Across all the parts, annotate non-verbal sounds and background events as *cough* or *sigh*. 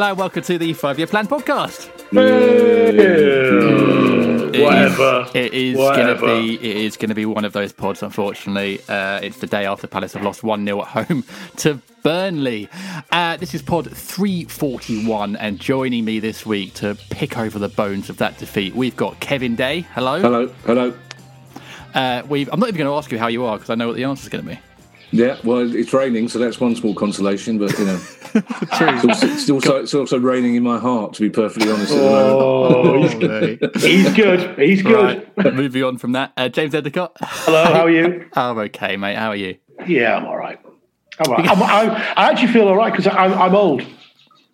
Hello, welcome to the Five Year Plan podcast. Whatever. It is going to Whatever. be. It is going to be one of those pods. Unfortunately, uh, it's the day after Palace have lost one 0 at home *laughs* to Burnley. Uh, this is pod three forty one, and joining me this week to pick over the bones of that defeat, we've got Kevin Day. Hello. Hello, hello. Uh, we've. I'm not even going to ask you how you are because I know what the answer is going to be. Yeah, well, it's raining, so that's one small consolation. But you know, *laughs* it's also, it's, also, it's also raining in my heart, to be perfectly honest. At the moment. Oh, he's, he's good. He's good. Right, moving on from that, uh, James Endicott. Hello, how are you? *laughs* I'm okay, mate. How are you? Yeah, I'm all right. I'm all right. I'm, I, I actually feel all right because I'm, I'm old. *laughs*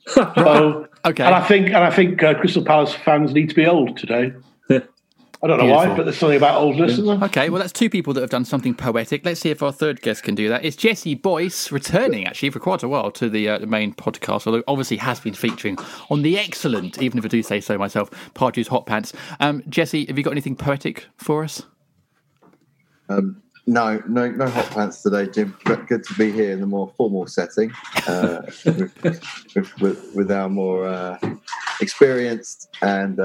So, Okay. and I think and I think uh, Crystal Palace fans need to be old today. I don't know why, but there's something about oldness, isn't there? Okay, well, that's two people that have done something poetic. Let's see if our third guest can do that. It's Jesse Boyce, returning actually for quite a while to the, uh, the main podcast, although obviously has been featuring on the excellent, even if I do say so myself, Pardew's Hot Pants. Um, Jesse, have you got anything poetic for us? Um, no, no, no hot pants today, Jim. But good to be here in the more formal setting uh, with, *laughs* with, with, with our more uh, experienced and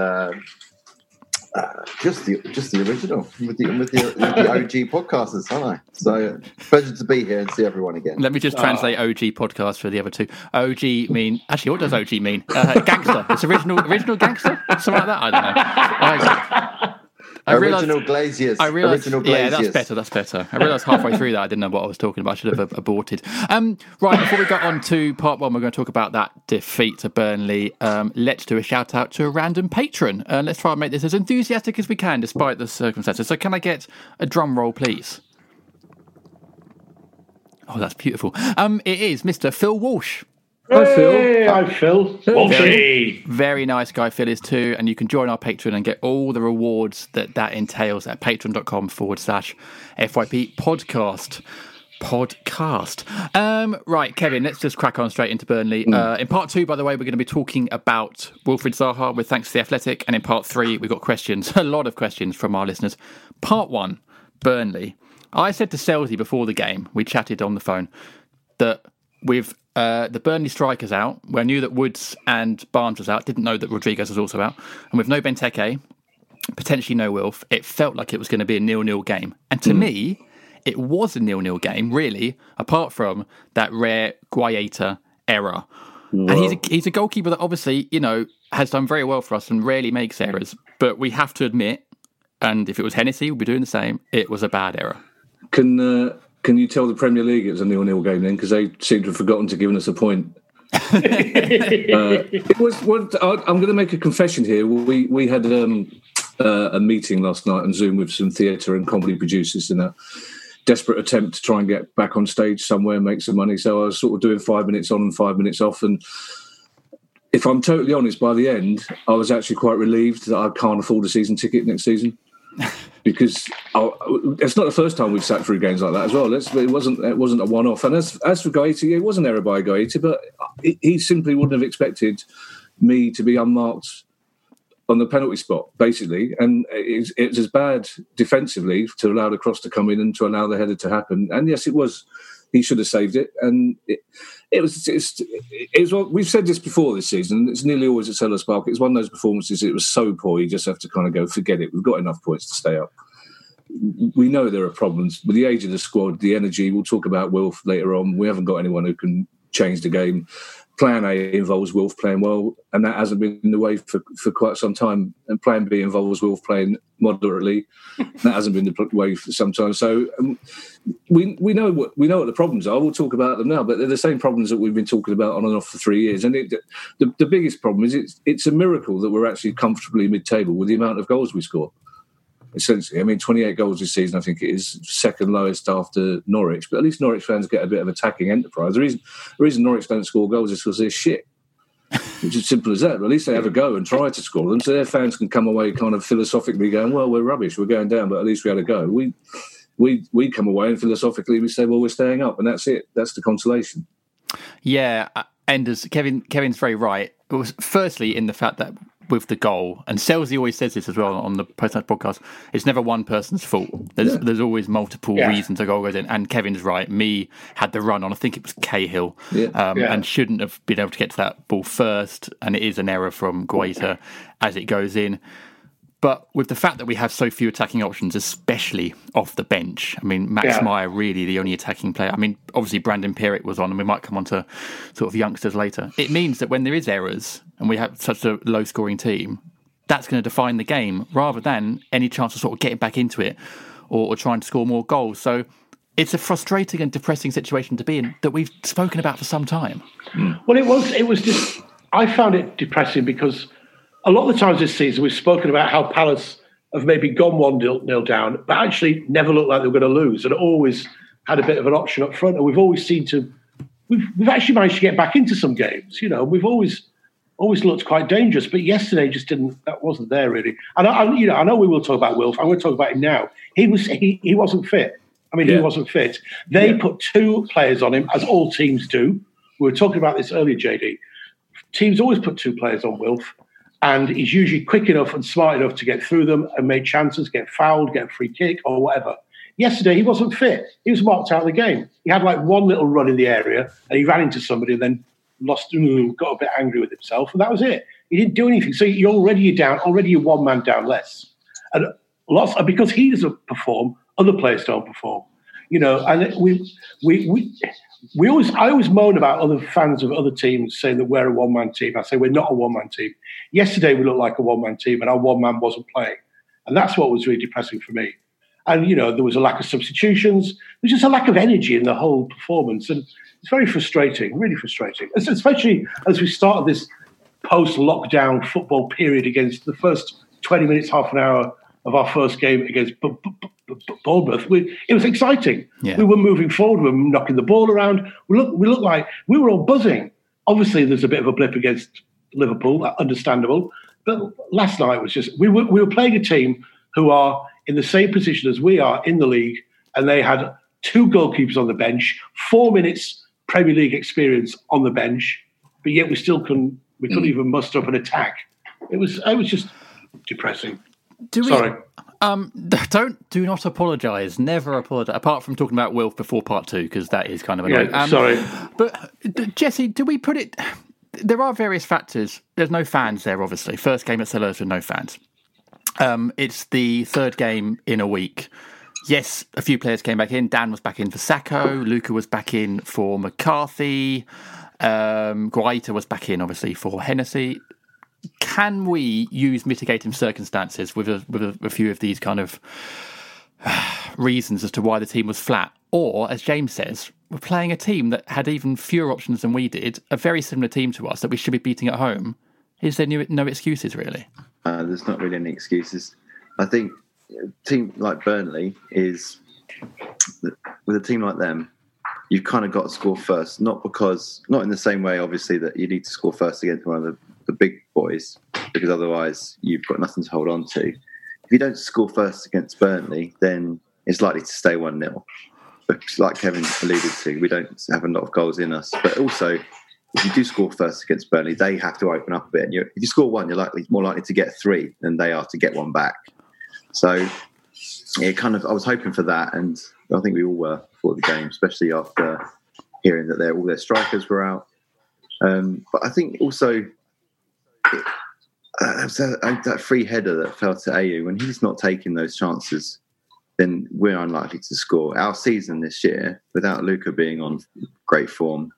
uh, just the just the original with the with the, with the *laughs* OG podcasters, aren't I? So pleasure to be here and see everyone again. Let me just translate OG podcast for the other two. OG mean actually, what does OG mean? Uh, gangster. It's original original gangster, something like that. I don't know. *laughs* I, realised- original Glaziers. I realised, original yeah, that's better. That's better. I realised halfway through that I didn't know what I was talking about. I should have ab- aborted. Um, right before we go on to part one, we're going to talk about that defeat to Burnley. Um, let's do a shout out to a random patron. Uh, let's try and make this as enthusiastic as we can, despite the circumstances. So, can I get a drum roll, please? Oh, that's beautiful. Um, it is Mr. Phil Walsh. Hi, Phil. Hey, I'm Phil. Walshy. Very nice guy, Phil is too. And you can join our Patreon and get all the rewards that that entails at patreon.com forward slash FYP podcast. Podcast. Um, right, Kevin, let's just crack on straight into Burnley. Uh, in part two, by the way, we're going to be talking about Wilfried Zaha with thanks to the Athletic. And in part three, we've got questions, *laughs* a lot of questions from our listeners. Part one, Burnley. I said to Selzy before the game, we chatted on the phone, that with uh, the Burnley strikers out, we knew that Woods and Barnes was out, didn't know that Rodriguez was also out, and with no Benteke, potentially no Wilf, it felt like it was going to be a nil-nil game. And to me, it was a nil-nil game, really, apart from that rare Guaita error. And he's a, he's a goalkeeper that obviously, you know, has done very well for us and rarely makes errors. But we have to admit, and if it was Hennessy, we'd be doing the same, it was a bad error. Can uh, can you tell the Premier League it was a nil-nil game then? Because they seem to have forgotten to give us a point. *laughs* uh, it was. What, I'm going to make a confession here. We we had um, uh, a meeting last night on Zoom with some theatre and comedy producers in a desperate attempt to try and get back on stage somewhere and make some money. So I was sort of doing five minutes on and five minutes off. And if I'm totally honest, by the end, I was actually quite relieved that I can't afford a season ticket next season because I, it's not the first time we've sat through games like that as well. It wasn't it wasn't a one off. And as as for Guaita, it was an error by Guaita, but he, he simply wouldn't have expected Mee to be unmarked on the penalty spot, basically, and it's it's as bad defensively to allow the cross to come in and to allow the header to happen. And yes, it was. He should have saved it, and it, it was. It's, it was. We've said this before this season. It's nearly always at Selhurst Park. It's one of those performances. It was so poor. You just have to kind of go, forget it. We've got enough points to stay up. We know there are problems with the age of the squad, the energy. We'll talk about Wilf later on. We haven't got anyone who can change the game plan A involves Wilf playing well, and that hasn't been the way for, for quite some time. And plan B involves Wilf playing moderately. *laughs* that hasn't been the way for some time. So um, we we know what we know what the problems are. We'll talk about them now, but they're the same problems that we've been talking about on and off for three years. And it, the the biggest problem is it's it's a miracle that we're actually comfortably mid table with the amount of goals we score essentially. I mean, 28 goals this season, I think it is second lowest after Norwich. But at least Norwich fans get a bit of attacking enterprise. The reason, the reason Norwich don't score goals is because they're shit. Which is simple as that. But at least they have a go and try to score them, so their fans can come away kind of philosophically going, "Well, we're rubbish, we're going down, but at least we had a go." We, we, we come away and philosophically we say, "Well, we're staying up," and that's it. That's the consolation. Yeah, uh, and as Kevin, Kevin's very right. Firstly in the fact that with the goal. And Selzy always says this as well on the post match podcast. It's never one person's fault. There's yeah. there's always multiple yeah. reasons a goal goes in. And Kevin's right. Mee had the run on. I think it was Cahill, yeah. Um, and shouldn't have been able to get to that ball first. And it is an error from Guaita as it goes in. But with the fact that we have so few attacking options, especially off the bench, I mean, Max yeah. Meyer really the only attacking player. I mean, obviously Brandon Pierrick was on, and we might come on to sort of youngsters later. It means that when there is errors and we have such a low scoring team, that's going to define the game rather than any chance of sort of getting back into it or, or trying to score more goals. So it's a frustrating and depressing situation to be in that we've spoken about for some time. Well, it was. It was just. I found it depressing because a lot of the times this season we've spoken about how Palace have maybe gone one nil down, but actually never looked like they were going to lose, and always had a bit of an option up front. And we've always seen to we've we've actually managed to get back into some games. You know, we've always always looked quite dangerous, but yesterday just didn't. That wasn't there really. And I, I you know, I know we will talk about Wilf. I'm going to talk about him now. He was he he wasn't fit. I mean, yeah. he wasn't fit. They yeah. put two players on him, as all teams do. We were talking about this earlier, JD. Teams always put two players on Wilf and he's usually quick enough and smart enough to get through them and make chances, get fouled, get a free kick or whatever. Yesterday he wasn't fit. He was marked out of the game. He had like one little run in the area and he ran into somebody and then lost, got a bit angry with himself, and that was it. He didn't do anything. So you're already down, already you're one man down less. And lots because he doesn't perform, other players don't perform. You know, and we we we we always I always moan about other fans of other teams saying that we're a one man team. I say we're not a one man team. Yesterday we looked like a one man team, and our one man wasn't playing, and that's what was really depressing for me. And you know there was a lack of substitutions. There's just a lack of energy in the whole performance, and it's very frustrating, really frustrating, especially as we started this post lockdown football period against the first 20 minutes, half an hour of our first game against Bournemouth, we, it was exciting. Yeah. We were moving forward, we were knocking the ball around. We looked, we looked like we were all buzzing. Obviously, there's a bit of a blip against Liverpool, understandable. But last night was just we were we were playing a team who are in the same position as we are in the league, and they had two goalkeepers on the bench, four minutes Premier League experience on the bench, but yet we still couldn't we couldn't mm. even muster up an attack. It was it was just depressing. Do we, Sorry. Um, *laughs* don't do not apologise. Never apologise. Apart from talking about Wilf before part two, because that is kind of annoying. Yeah, um, sorry, but Jesse, do we put it? There are various factors. There's no fans there, obviously. First game at Selhurst with no fans. Um, it's the third game in a week. Yes, a few players came back in. Dann was back in for Sakho. Luka was back in for McCarthy. Um, Guaita was back in, obviously, for Hennessy can we use mitigating circumstances with a, with a, a few of these kind of *sighs* reasons as to why the team was flat? Or, as James says, we're playing a team that had even fewer options than we did, a very similar team to us that we should be beating at home. Is there no, no excuses, really? Uh, there's not really any excuses. I think a team like Burnley is, with a team like them, you've kind of got to score first, not because, not in the same way, obviously, that you need to score first against one of the the big boys because otherwise you've got nothing to hold on to. If you don't score first against Burnley, then it's likely to stay 1 0. Like Kevin alluded to, we don't have a lot of goals in us. But also, if you do score first against Burnley, they have to open up a bit. And if you score one, you're likely more likely to get three than they are to get one back. So it kind of I was hoping for that, and I think we all were for the game, especially after hearing that all their strikers were out. Um, but I think also uh, that, that free header that fell to Ayew when he's not taking those chances, then we're unlikely to score. Our season this year, without Luka being on great form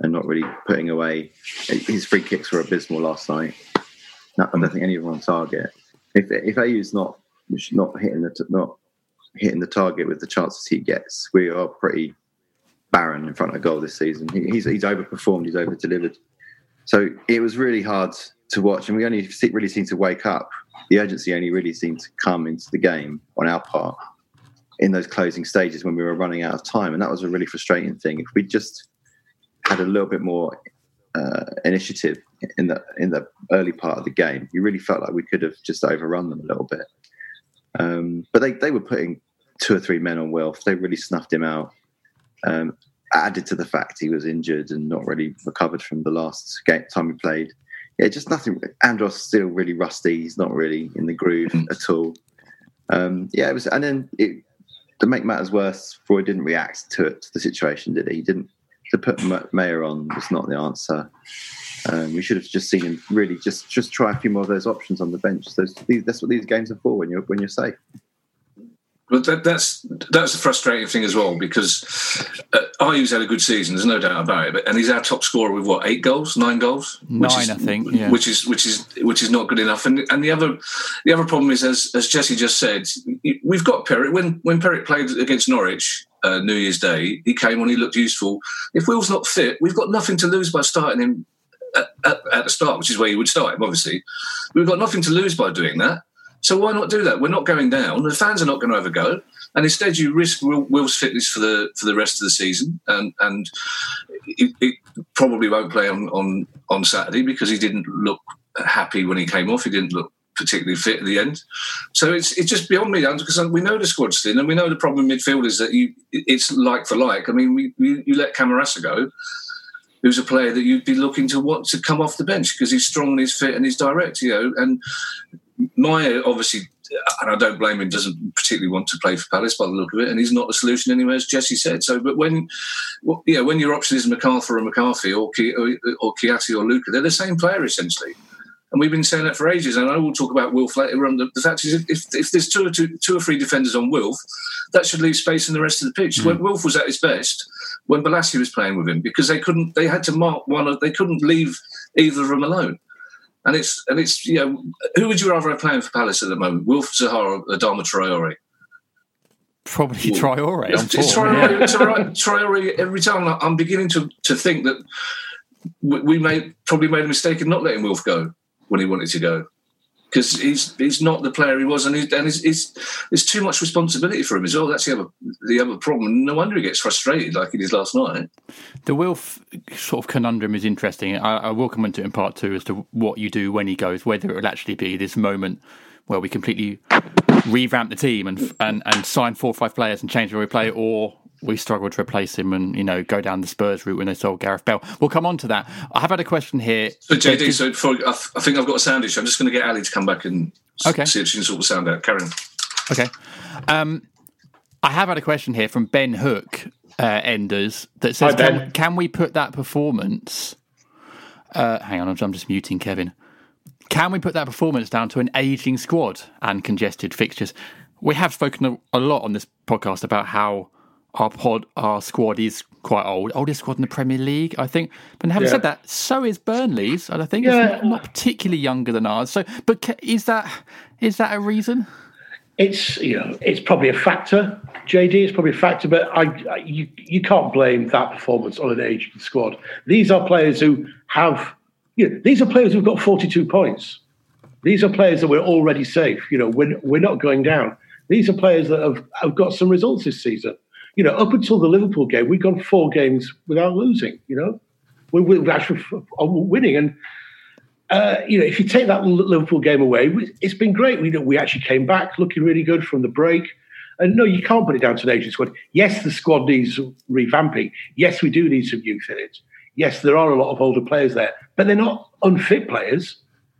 and not really putting away, his free kicks were abysmal last night. I don't think any of them on target. If if Ayew's not not hitting the not hitting the target with the chances he gets, we are pretty barren in front of goal this season. He, he's he's overperformed, he's over delivered. So it was really hard to watch, and we only really seemed to wake up. The urgency only really seemed to come into the game on our part in those closing stages when we were running out of time, and that was a really frustrating thing. If we just had a little bit more uh, initiative in the in the early part of the game, you really felt like we could have just overrun them a little bit. Um, but they, they were putting two or three men on Wilf. They really snuffed him out. Um, added to the fact he was injured and not really recovered from the last game, time he played. Yeah, just nothing. Andros still really rusty. He's not really in the groove mm. at all. Um, yeah, it was, and then it, to make matters worse, Freud didn't react to it, to the situation, did he? He didn't. To put Meyer on was not the answer. Um, we should have just seen him really just just try a few more of those options on the bench. Those, these, that's what these games are for when you're when you're safe. But that, that's that's a frustrating thing as well because uh, Ayew's had a good season. There's no doubt about it. But, and he's our top scorer with what eight goals, nine goals, nine, is, I think, yeah. which is which is which is not good enough. And and the other the other problem is, as as Jesse just said, we've got Pierrick. When when Pierrick played against Norwich uh, New Year's Day, he came on. He looked useful. If Will's not fit, we've got nothing to lose by starting him at, at, at the start, which is where you would start him. Obviously, we've got nothing to lose by doing that. So why not do that? We're not going down. The fans are not going to ever go, and instead you risk Will's fitness for the for the rest of the season, and and it, probably won't play on, on on Saturday because he didn't look happy when he came off. He didn't look particularly fit at the end. So it's it's just beyond me because we know the squad's thin and we know the problem in midfield is that you it's like for like. I mean, we, we you let Camarasa go, who's a player that you'd be looking to want to come off the bench because he's strong and he's fit and he's direct, you know. And Meyer obviously, and I don't blame him, doesn't particularly want to play for Palace by the look of it, and he's not the solution anyway, as Jesse said. So, but when, well, yeah, when your option is McArthur or McCarthy or Ki, or, or Kouyaté or Luka, they're the same player essentially. And we've been saying that for ages. And I will talk about Wilf later on. The, fact is, if, if there's two or, two, two or three defenders on Wilf, that should leave space in the rest of the pitch. Mm. When Wilf was at his best, when Bolasie was playing with him, because they couldn't, they had to mark one of, they couldn't leave either of them alone. And it's and it's you know who would you rather have playing for Palace at the moment, Wilf Zaha or Adama Traore? Probably Traore. It's, it's Traore, yeah. Traore. Every time I'm beginning to to think that we made probably made a mistake in not letting Wilf go when he wanted to go because he's he's not the player he was, and, he's, and he's, he's, there's too much responsibility for him as well. That's the other the other problem. No wonder he gets frustrated like he did last night. The Wilf sort of conundrum is interesting. I, I will come into it in part two as to what you do when he goes, whether it will actually be this moment where we completely revamp the team and and, and sign four or five players and change the way we play, or we struggled to replace him and you know go down the Spurs route when they sold Gareth Bale. We'll come on to that. I have had a question here. So JD, so for, I, think I've got a sound issue. I'm just going to get Ali to come back and okay. see if she can sort the sound out. Karen. Okay. Um, I have had a question here from Ben Hook uh, Enders that says, Hi, can, can, we put that performance? Uh, hang on, I'm just muting Kevin. Can we put that performance down to an aging squad and congested fixtures? We have spoken a lot on this podcast about how our pod, our squad is quite old, oldest squad in the Premier League, I think. But having yeah. said that, so is Burnley's, and I think yeah. it's not, not, particularly younger than ours. So, but is that is that a reason? It's you know it's probably a factor. JD is probably a factor, but I, I you you can't blame that performance on an aging squad. These are players who have you know, these are players who've got 42 points. These are players that we're already safe. You know, we're, we're not going down. These are players that have, have got some results this season you know, up until the Liverpool game, we'd gone four games without losing. You know, we, we actually winning, and uh, you know, if you take that Liverpool game away, it's been great. We we actually came back looking really good from the break. And no, you can't put it down to an aging squad. Yes, the squad needs revamping. Yes, we do need some youth in it. yes, there are a lot of older players there, but they're not unfit players.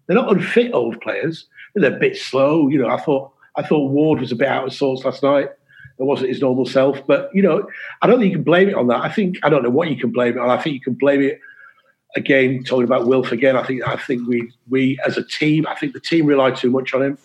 They're not unfit old players. They're a bit slow. You know, I thought I thought Ward was a bit out of sorts last night. It wasn't his normal self. But you know, I don't think you can blame it on that. I think I don't know what you can blame it on. I think you can blame it again. Talking about Wilf again, I think I think we we as a team, I think the team relied too much on him.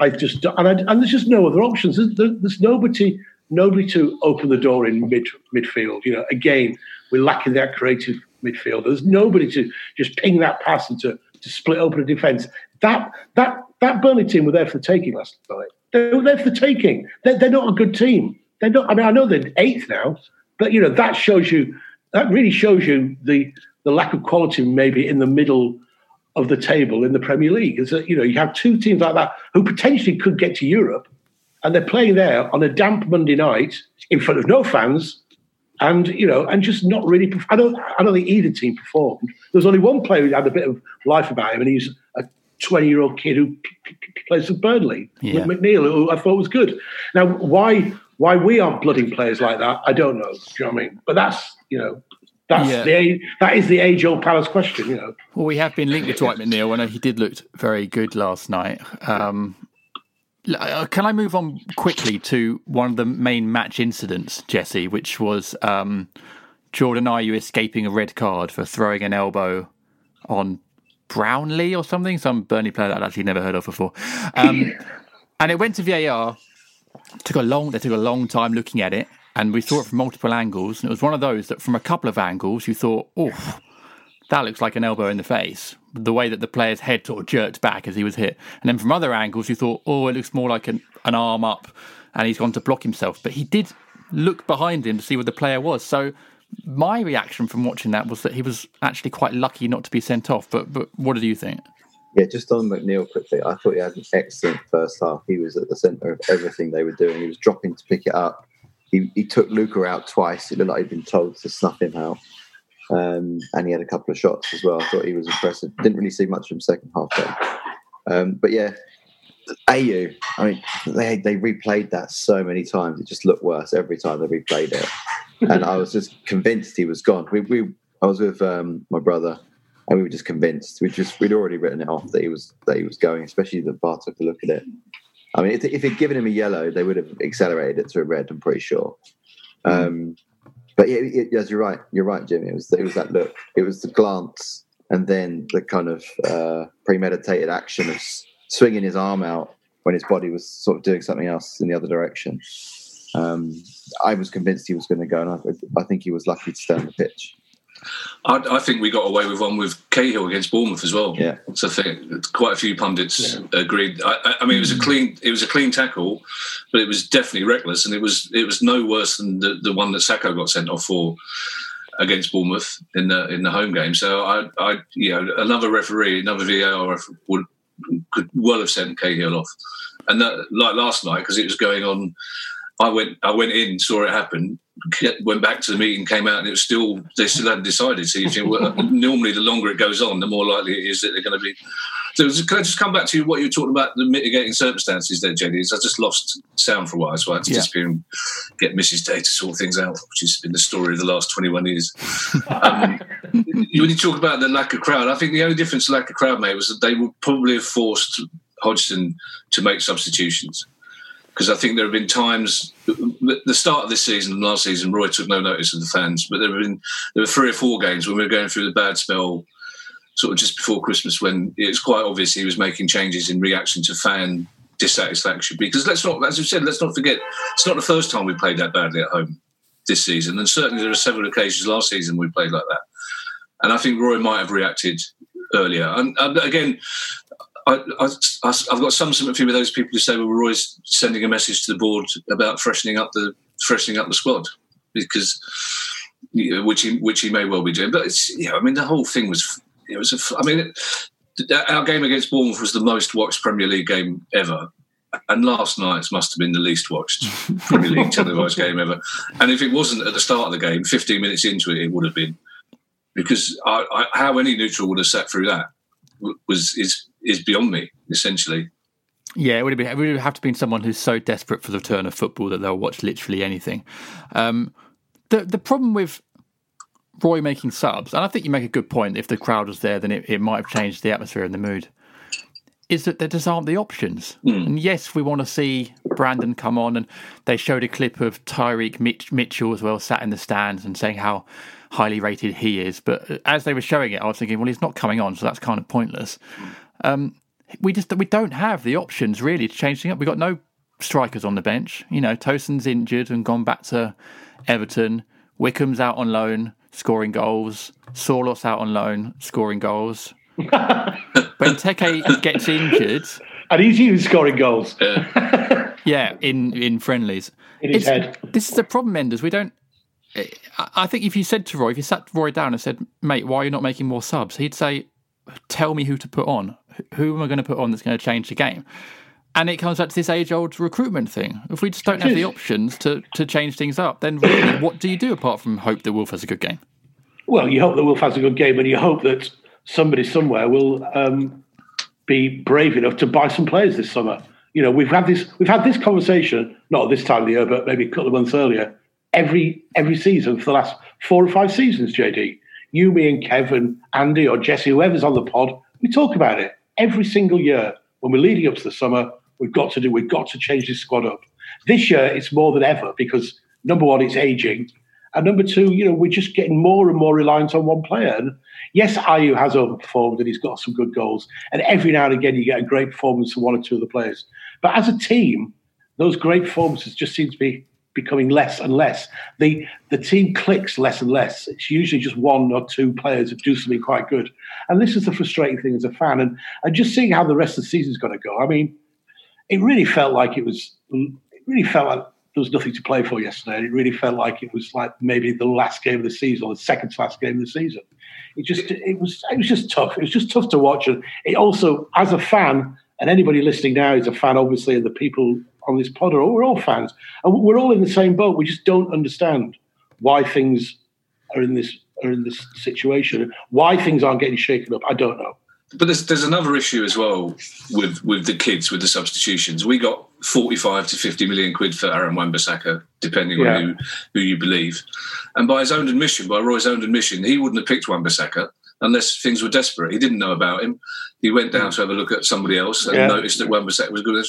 I just and, I, and there's just no other options. There's, there's nobody nobody to open the door in mid midfield. You know, again, we're lacking that creative midfield. There's nobody to just ping that pass and to, to split open a defence. That that that Burnley team were there for the taking last night. They were there for the taking. They're, they're not a good team. They're not. I mean, I know they're eighth now, but you know that shows you that really shows you the the lack of quality maybe in the middle of the table in the Premier League. Is that you know you have two teams like that who potentially could get to Europe, and they're playing there on a damp Monday night in front of no fans, and you know, and just not really. I don't. I don't think either team performed. There's only one player who had a bit of life about him, and he's 20 year old kid who plays for Burnley, Yeah. McNeil, who I thought was good. Now, why why we aren't blooding players like that, I don't know. Do you know what I mean? But that's you know. That's Yeah. the that is the age old Palace question, you know. Well, we have been linked with Dwight McNeil. I know he did look very good last night. Um, uh, can I move on quickly to one of the main match incidents, Jesse, which was um, Jordan Ayew escaping a red card for throwing an elbow on Brownhill or something, some Burnley player that I'd actually never heard of before. Um, *laughs* and it went to VAR. Took a long. They took a long time looking at it, and we saw it from multiple angles. And it was one of those that, from a couple of angles, you thought, "Oh, that looks like an elbow in the face." The way that the player's head sort of jerked back as he was hit, and then from other angles, you thought, "Oh, it looks more like an, an arm up," and he's gone to block himself. But he did look behind him to see where the player was. So my reaction from watching that was that he was actually quite lucky not to be sent off. But but what do you think? Yeah, just on McNeil quickly. I thought he had an excellent first half. He was at the centre of everything they were doing. He was dropping to pick it up. He, he took Luka out twice. It looked like he'd been told to snuff him out. Um, and he had a couple of shots as well. I thought he was impressive. Didn't really see much from second half though. Um, but yeah, Ayew. I mean, they they replayed that so many times. It just looked worse every time they replayed it. And I was just convinced he was gone. We, we I was with um, my brother, and we were just convinced. We just we'd already written it off that he was that he was going. Especially that VAR took a look at it. I mean, if, if they'd given him a yellow, they would have accelerated it to a red. I'm pretty sure. Um, but yeah, it, yes, you're right. You're right, Jimmy. It was it was that look. It was the glance, and then the kind of uh, premeditated action of swinging his arm out when his body was sort of doing something else in the other direction. Um, I was convinced he was going to go, and I, I think he was lucky to stay on the pitch. I, I think we got away with one with Cahill against Bournemouth as well. Yeah. So I think quite a few pundits agreed. I, I- I mean, it was a clean, it was a clean tackle, but it was definitely reckless, and it was it was no worse than the, the one that Sakho got sent off for against Bournemouth in the in the home game. So I, I you know, another referee, another VAR would could well have sent Cahill off, and that like last night because it was going on. I went I went in, saw it happen, went back to the meeting, came out, and it was still they still hadn't decided. So you think well, *laughs* normally the longer it goes on, the more likely it is that they're going to be. So can I just come back to what you were talking about the mitigating circumstances there, Jenny? Is I just lost sound for a while, so I had to Yeah. disappear and get Mrs. Day to sort things out, which has been the story of the last twenty one years. Um, *laughs* when you talk about the lack of crowd, I think the only difference the lack of crowd made was that they would probably have forced Hodgson to make substitutions. Because I think there have been times, the start of this season and last season, Roy took no notice of the fans, but there have been there were three or four games when we were going through the bad spell, sort of just before Christmas, when it was quite obvious he was making changes in reaction to fan dissatisfaction. Because let's not, as you said, let's not forget, it's not the first time we played that badly at home this season, and certainly there are several occasions last season we played like that. And I think Roy might have reacted earlier. And, and again, I, I, I've got some sympathy with those people who say, "Well, we're always sending a message to the board about freshening up the freshening up the squad," because you know, which he which he may well be doing. But it's you know, I mean, the whole thing was it was. A, I mean, it, our game against Bournemouth was the most watched Premier League game ever. And last night's must have been the least watched *laughs* Premier League televised game ever. And if it wasn't at the start of the game, 15 minutes into it, it would have been. Because I, I, how any neutral would have sat through that was is is beyond me, essentially. Yeah, it would, have been, it would have to been someone who's so desperate for the return of football that they'll watch literally anything. Um, the the problem with Roy making subs, and I think you make a good point. If the crowd was there, then it, it might have changed the atmosphere and the mood. Is that there just aren't the options? Mm. And yes, we want to see Brandon come on, and they showed a clip of Tyrick Mitch, Mitchell as well, sat in the stands and saying how highly rated he is. But as they were showing it, I was thinking, well, he's not coming on, so that's kind of pointless. Um, we just we don't have the options really to change things up. We've got no strikers on the bench. You know, Tosun's injured and gone back to Everton. Wickham's out on loan, scoring goals. Sørloth out on loan, scoring goals. *laughs* Benteke gets injured. And he's even scoring goals. *laughs* Yeah, in in friendlies. In his It's- head. This is the problem, Enders. We don't. I I think if you said to Roy, if you sat Roy down and said, "Mate, why are you not making more subs?" He'd say, "Tell me who to put on. Who am I going to put on that's going to change the game?" And it comes back to this age-old recruitment thing. If we just don't have the options to to change things up, then really, what do you do apart from hope that Wilf has a good game? Well, you hope that Wilf has a good game, and you hope that somebody somewhere will um, be brave enough to buy some players this summer. You know, we've had this we've had this conversation not at this time of the year, but maybe a couple of months earlier. Every every season for the last four or five seasons, JD, you, me, and Kevin, Andy, or Jesse, whoever's on the pod, we talk about it every single year when we're leading up to the summer. We've got to do. We've got to change this squad up. This year, it's more than ever because number one, it's aging, and number two, you know, we're just getting more and more reliant on one player. And yes, Ayew has overperformed and he's got some good goals. And every now and again, you get a great performance from one or two of the players. But as a team, those great performances just seem to be becoming less and less. The the team clicks less and less. It's usually just one or two players that do something quite good. And this is the frustrating thing as a fan. And, and just seeing how the rest of the season's going to go. I mean, it really felt like it was it really felt like there was nothing to play for yesterday. It really felt like it was like maybe the last game of the season or the second to last game of the season. It just it was it was just tough. It was just tough to watch. And it also, as a fan, and anybody listening now is a fan, obviously, and the people on this pod are all, we're all fans, and we're all in the same boat. We just don't understand why things are in this are in this situation, why things aren't getting shaken up. I don't know. But there's there's another issue as well with with the kids with the substitutions. We got 45 to 50 million quid for Aaron Wan-Bissaka, depending Yeah. on who, who you believe. And by his own admission, by Roy's own admission, he wouldn't have picked Wan-Bissaka unless things were desperate. He didn't know about him. He went down mm. to have a look at somebody else and Yeah. noticed that Wan-Bissaka was good.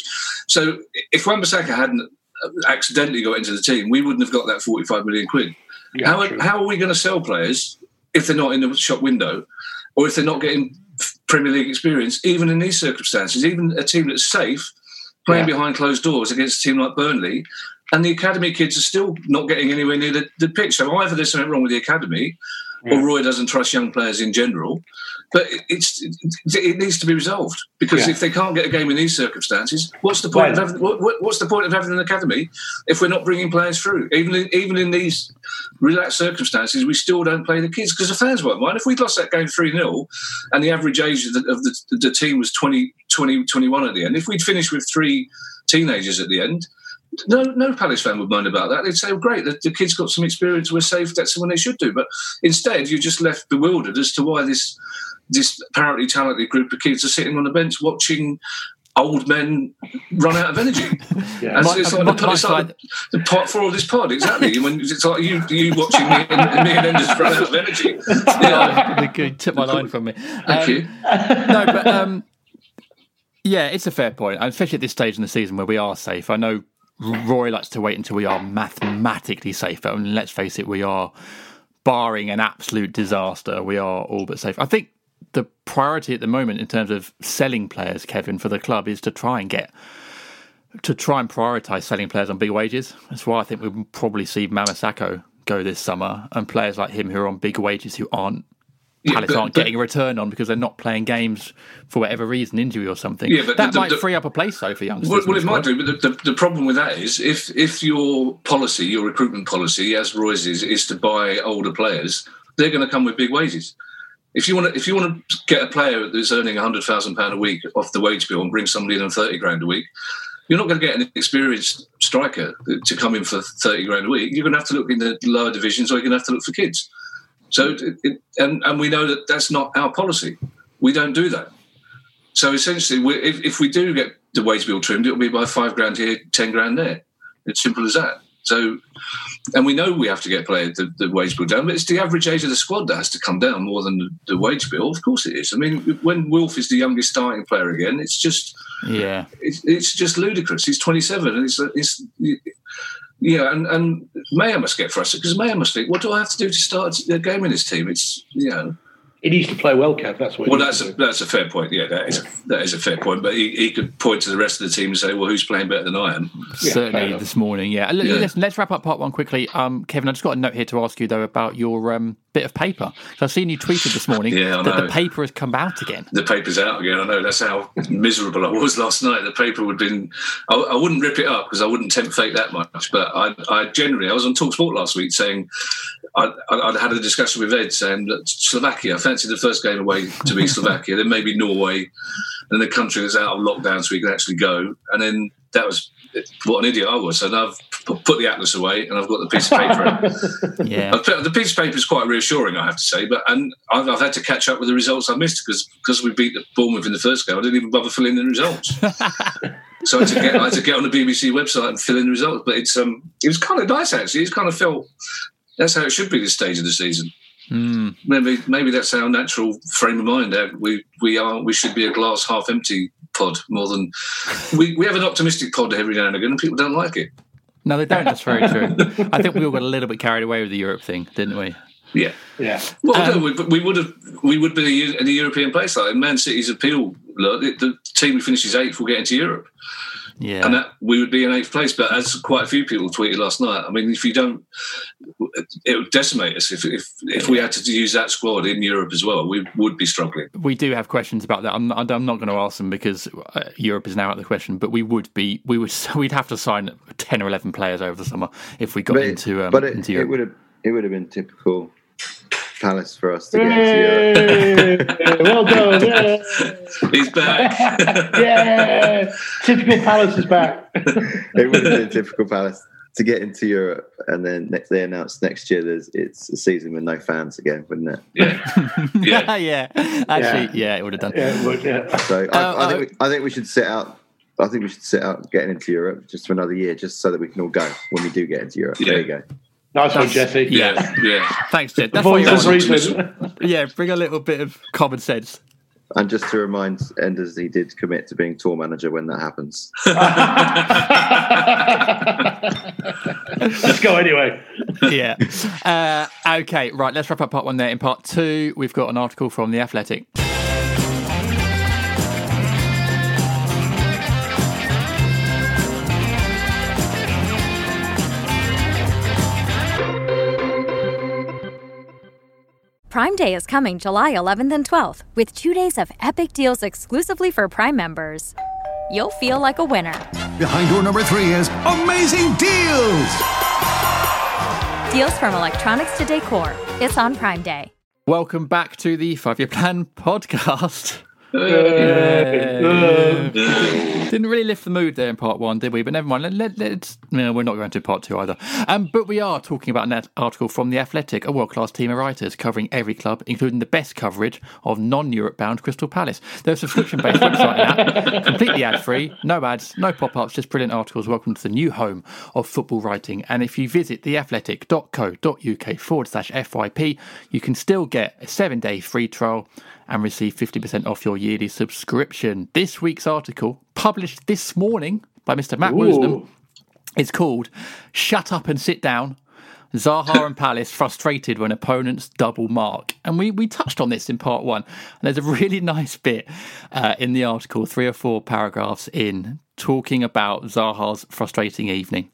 So if Wan-Bissaka hadn't uh, accidentally got into the team, we wouldn't have got that 45 million quid. Yeah, how, true. how are we going to sell players if they're not in the shop window or if they're not getting Premier League experience, even in these circumstances? Even a team that's safe, playing Yeah. behind closed doors against a team like Burnley, and the academy kids are still not getting anywhere near the, the pitch. So either there's something wrong with the academy, Yeah. or Roy doesn't trust young players in general. But it- it's it, needs to be resolved because Yeah. if they can't get a game in these circumstances, what's the point of having what, what- what's the point of having an academy if we're not bringing players through? Even in, even in these relaxed circumstances, we still don't play the kids because the fans won't mind. If we'd lost that game 3 0 and the average age of, the, of the, the team was 20, 20, 21 at the end, if we'd finished with three teenagers at the end, no, no Palace fan would mind about that. They'd say, oh, "Great, the, the kids got some experience. We're safe. That's when they should do." But instead, you're just left bewildered as to why this this apparently talented group of kids are sitting on the bench watching old men run out of energy. *laughs* Yeah. And Much- it's like, much the, it's like like- the part four of this pod, exactly. when it's like you you watching me and, me and Enders run out of energy. Yeah. the good took my line from me. Thank Um, you. no, but um, yeah, it's a fair point, and especially at this stage in the season where we are safe. I know Roy likes to wait until we are mathematically safe, And let's face it, we are barring an absolute disaster. We are all but safe. I think the priority at the moment in terms of selling players, Kevin, for the club is to try and get to try and prioritise selling players on big wages. That's why I think we'll probably see Mamasako go this summer, and players like him who are on big wages who aren't Yeah, but- aren't but- getting a return on because they're not playing games for whatever reason, injury or something. Yeah, but that the- might the- free up a place though for youngsters. Well, well, it might do, but the, the, problem with that is if if your policy, your recruitment policy, as Roy's is, is to buy older players, they're going to come with big wages. If you want to, if you want to get a player that's earning hundred thousand pound a week off the wage bill and bring somebody in on thirty grand a week, you're not going to get an experienced striker to come in for thirty grand a week. You're going to have to look in the lower divisions, or you're going to have to look for kids. So, it, it, and and we know that that's not our policy. We don't do that. So essentially, we, if, if we do get the wage bill trimmed, it'll be by five grand here, ten grand there. It's simple as that. So, and we know we have to get players the, the wage bill down, but it's the average age of the squad that has to come down more than the, the wage bill. Of course, it is. I mean, when Wilf is the youngest starting player again, it's just Yeah. it's, it's just ludicrous. He's 27, and it's it's yeah, and and Meyer must get frustrated because Meyer must think, what do I have to do to start a game in this team? It's you know. He needs to play well, Kev. That's what. Well, that's a, that's a fair point. Yeah, that is that is a fair point. But he, he could point to the rest of the team and say, "Well, who's playing better than I am?" Yeah, Certainly this morning, yeah. L- Yeah. Listen, let's wrap up part one quickly. Um, Kevin, I just got a note here to ask you though about your um, bit of paper. So I've seen you tweeted this morning *laughs* Yeah, I that the paper has come out again. The paper's out again. I know that's how miserable I was *laughs* last night. The paper would have been. I, I wouldn't rip it up because I wouldn't tempt fate that much. But I, I generally, I was on Talksport last week saying I, I, I'd had a discussion with Ed saying that Slovakia. I fancied the first game away to be *laughs* Slovakia, then maybe Norway, and the country that's out of lockdown so we can actually go. And then that was what an idiot I was. And I've put the atlas away and I've got the piece of paper. *laughs* Yeah. Put- the piece of paper is quite reassuring, I have to say. But and I've, I've had to catch up with the results I missed because because we beat the Bournemouth in the first game. I didn't even bother filling in the results. *laughs* so I had, to get, I had to get on the BBC website and fill in the results. But it's um it was kind of nice actually. It's kind of felt that's how it should be this stage of the season. Hmm. Maybe maybe that's our natural frame of mind. We we are we should be a glass half empty pod more than we, we have an optimistic pod every now and again, and people don't like it. No, they don't. That's very true. I think we all got a little bit carried away with the Europe thing, didn't we? Yeah. Yeah. Well, Um, no, we, we would have we would be in a European place like Man City's appeal. Look, the, the team who finishes eighth will get into Europe, Yeah. and that we would be in eighth place. But as quite a few people tweeted last night, I mean, if you don't, it would decimate us. If if if we had to use that squad in Europe as well, we would be struggling. we do have questions about that. I'm not, I'm not going to ask them because uh, Europe is now out of the question. But we would be, we would, *laughs* we'd have to sign ten or eleven players over the summer if we got But, into, um, but it, into it Europe. would have it would have been typical Palace for us to get into Europe. *laughs* Well done. Yeah. *laughs* He's back. *laughs* yeah. Typical Palace is back. It would have been typical Palace to get into Europe, and then next they announced next year there's it's a season with no fans again, wouldn't it? yeah, yeah. yeah, actually, yeah. it would have done. Yeah, it would, yeah. So I, Uh, I think we, I think we should sit out. I think we should sit out getting into Europe just for another year, just so that we can all go when we do get into Europe. There you go. Nice one, Jesse. Yeah, yeah. *laughs* Thanks, Jed. That's why Voice you're of on. reason. Yeah, bring a little bit of common sense. And just to remind Enders, he did commit to being tour manager when that happens. *laughs* *laughs* Let's go anyway. yeah. Uh, okay, right. Let's wrap up part one there. In part two, we've got an article from The Athletic. Prime Day is coming July 11th and 12th with two days of epic deals exclusively for Prime members. You'll feel like a winner. Behind door number three is amazing deals. Deals from electronics to decor. It's on Prime Day. Welcome back to the Five Year Plan *laughs* podcast. *laughs* Didn't really lift the mood there in part one, did we? But never mind. Let, let, let's, no, we're not going to part two either. Um, but we are talking about an article from The Athletic, a world class team of writers covering every club, including the best coverage of non Europe bound Crystal Palace. They're a subscription based website app, *laughs* completely ad free, no ads, no pop ups, just brilliant articles. Welcome to the new home of football writing. And if you visit theathletic.co.uk forward slash FYP, you can still get a seven day free trial and receive 50% off your yearly subscription. This week's article, published this morning by Mr. Matt Woosnam, is called Shut Up and Sit Down. Zaha and *laughs* Palace frustrated when opponents double mark. And we, we touched on this in part one. And there's a really *laughs* nice bit uh, in the article, three or four paragraphs in, talking about Zaha's frustrating evening.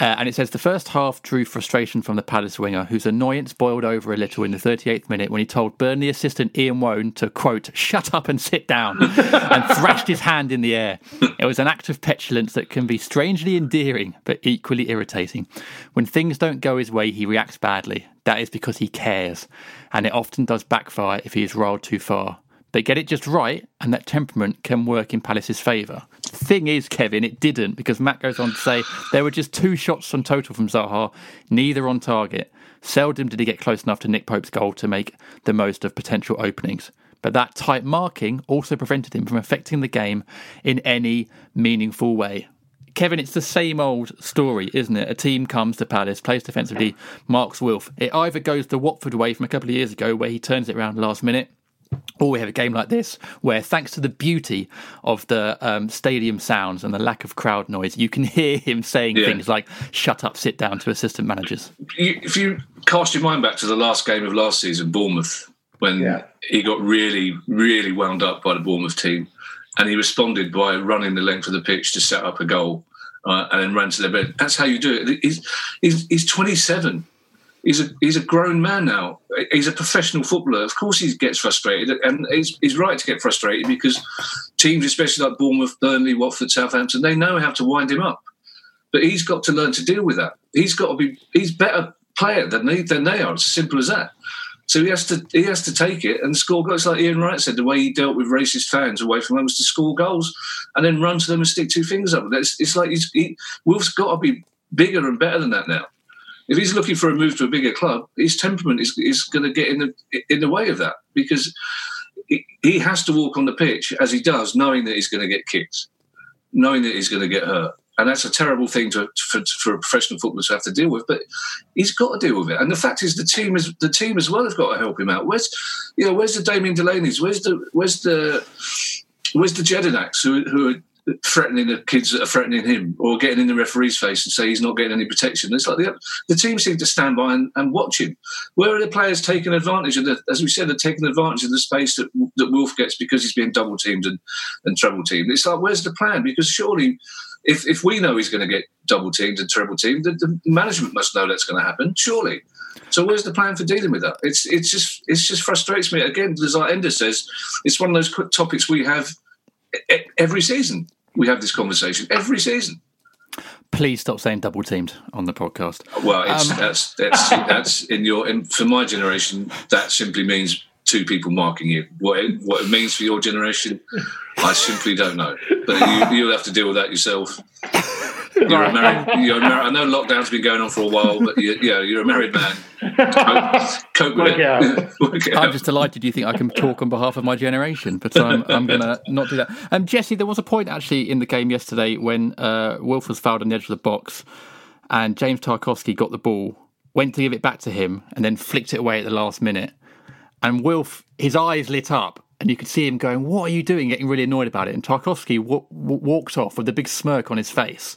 Uh, and it says the first half drew frustration from the Palace winger, whose annoyance boiled over a little in the 38th minute when he told Burnley assistant Ian Woan to, quote, shut up and sit down, *laughs* and thrashed his hand in the air. It was an act of petulance that can be strangely endearing, but equally irritating. When things don't go his way, he reacts badly. That is because he cares, and it often does backfire if he is riled too far. But get it just right, and that temperament can work in Palace's favour. Thing is, Kevin, it didn't, because Matt goes on to say there were just two shots on total from Zaha, neither on target. Seldom did he get close enough to Nick Pope's goal to make the most of potential openings. But that tight marking also prevented him from affecting the game in any meaningful way. Kevin, it's the same old story, isn't it? A team comes to Palace, plays defensively, marks Wilf. It either goes the Watford way from a couple of years ago, where he turns it around last minute, or we have a game like this where, thanks to the beauty of the um, stadium sounds and the lack of crowd noise, you can *laughs* hear him saying Yeah. things like "shut up, sit down" to assistant managers. you, if you cast your mind back to the last game of last season, Bournemouth, when Yeah. he got really, really wound up by the Bournemouth team, and he responded by running the length of the pitch to set up a goal, uh, and then ran to their bed. That's how you do it. He's he's, he's 27. He's a he's a grown man now. He's a professional footballer. Of course, he gets frustrated, and he's, he's right to get frustrated because teams, especially like Bournemouth, Burnley, Watford, Southampton, they know how to wind him up. But he's got to learn to deal with that. He's got to be. He's better player than they than they are. It's as simple as that. So he has to he has to take it and score goals. Like Ian Wright said, the way he dealt with racist fans away from him was to score goals and then run to them and stick two fingers up. It's, it's like he's, he, Wilf's got to be bigger and better than that now. If he's looking for a move to a bigger club, his temperament is, is going to get in the in the way of that because he, he has to walk on the pitch as he does, knowing that he's going to get kicked, knowing that he's going to get hurt. And that's a terrible thing to, for, for a professional footballer to have to deal with. But he's got to deal with it. And the fact is, the team is the team as well has got to help him out. Where's, you know, where's the Damien Delaney's? Where's the where's the where's the Jedinaks who who are threatening the kids that are threatening him, or getting in the referee's face and say he's not getting any protection? It's like the the team seem to stand by and, and watch him. Where are the players taking advantage of the? As we said, they're taking advantage of the space that that Wilf gets because he's being double teamed and and treble teamed. It's like where's the plan? Because surely if, if we know he's going to get double teamed and treble teamed, the, the management must know that's going to happen. Surely. So where's the plan for dealing with that? It's it's just it's just frustrates me again. As Ender says, it's one of those quick topics we have every season. We have this conversation every season. Please stop saying double teamed on the podcast. Well, it's, Um, that's that's *laughs* that's in your in, for my generation. That simply means two people marking you. What it, what it means for your generation, I simply don't know. But you, you'll have to deal with that yourself. You're a married. You're a married I know lockdown's been going on for a while, but you, yeah, you're a married man. Cope, cope with it out. it. *laughs* Work it I'm just delighted you think I can talk on behalf of my generation, but I'm, I'm going to not do that. Um, Jesse, there was a point actually in the game yesterday when uh, Wilf was fouled on the edge of the box and James Tarkowski got the ball, went to give it back to him, and then flicked it away at the last minute. And Wilf, his eyes lit up, and you could see him going, What are you doing? getting really annoyed about it. And Tarkowski w- w- walked off with a big smirk on his face.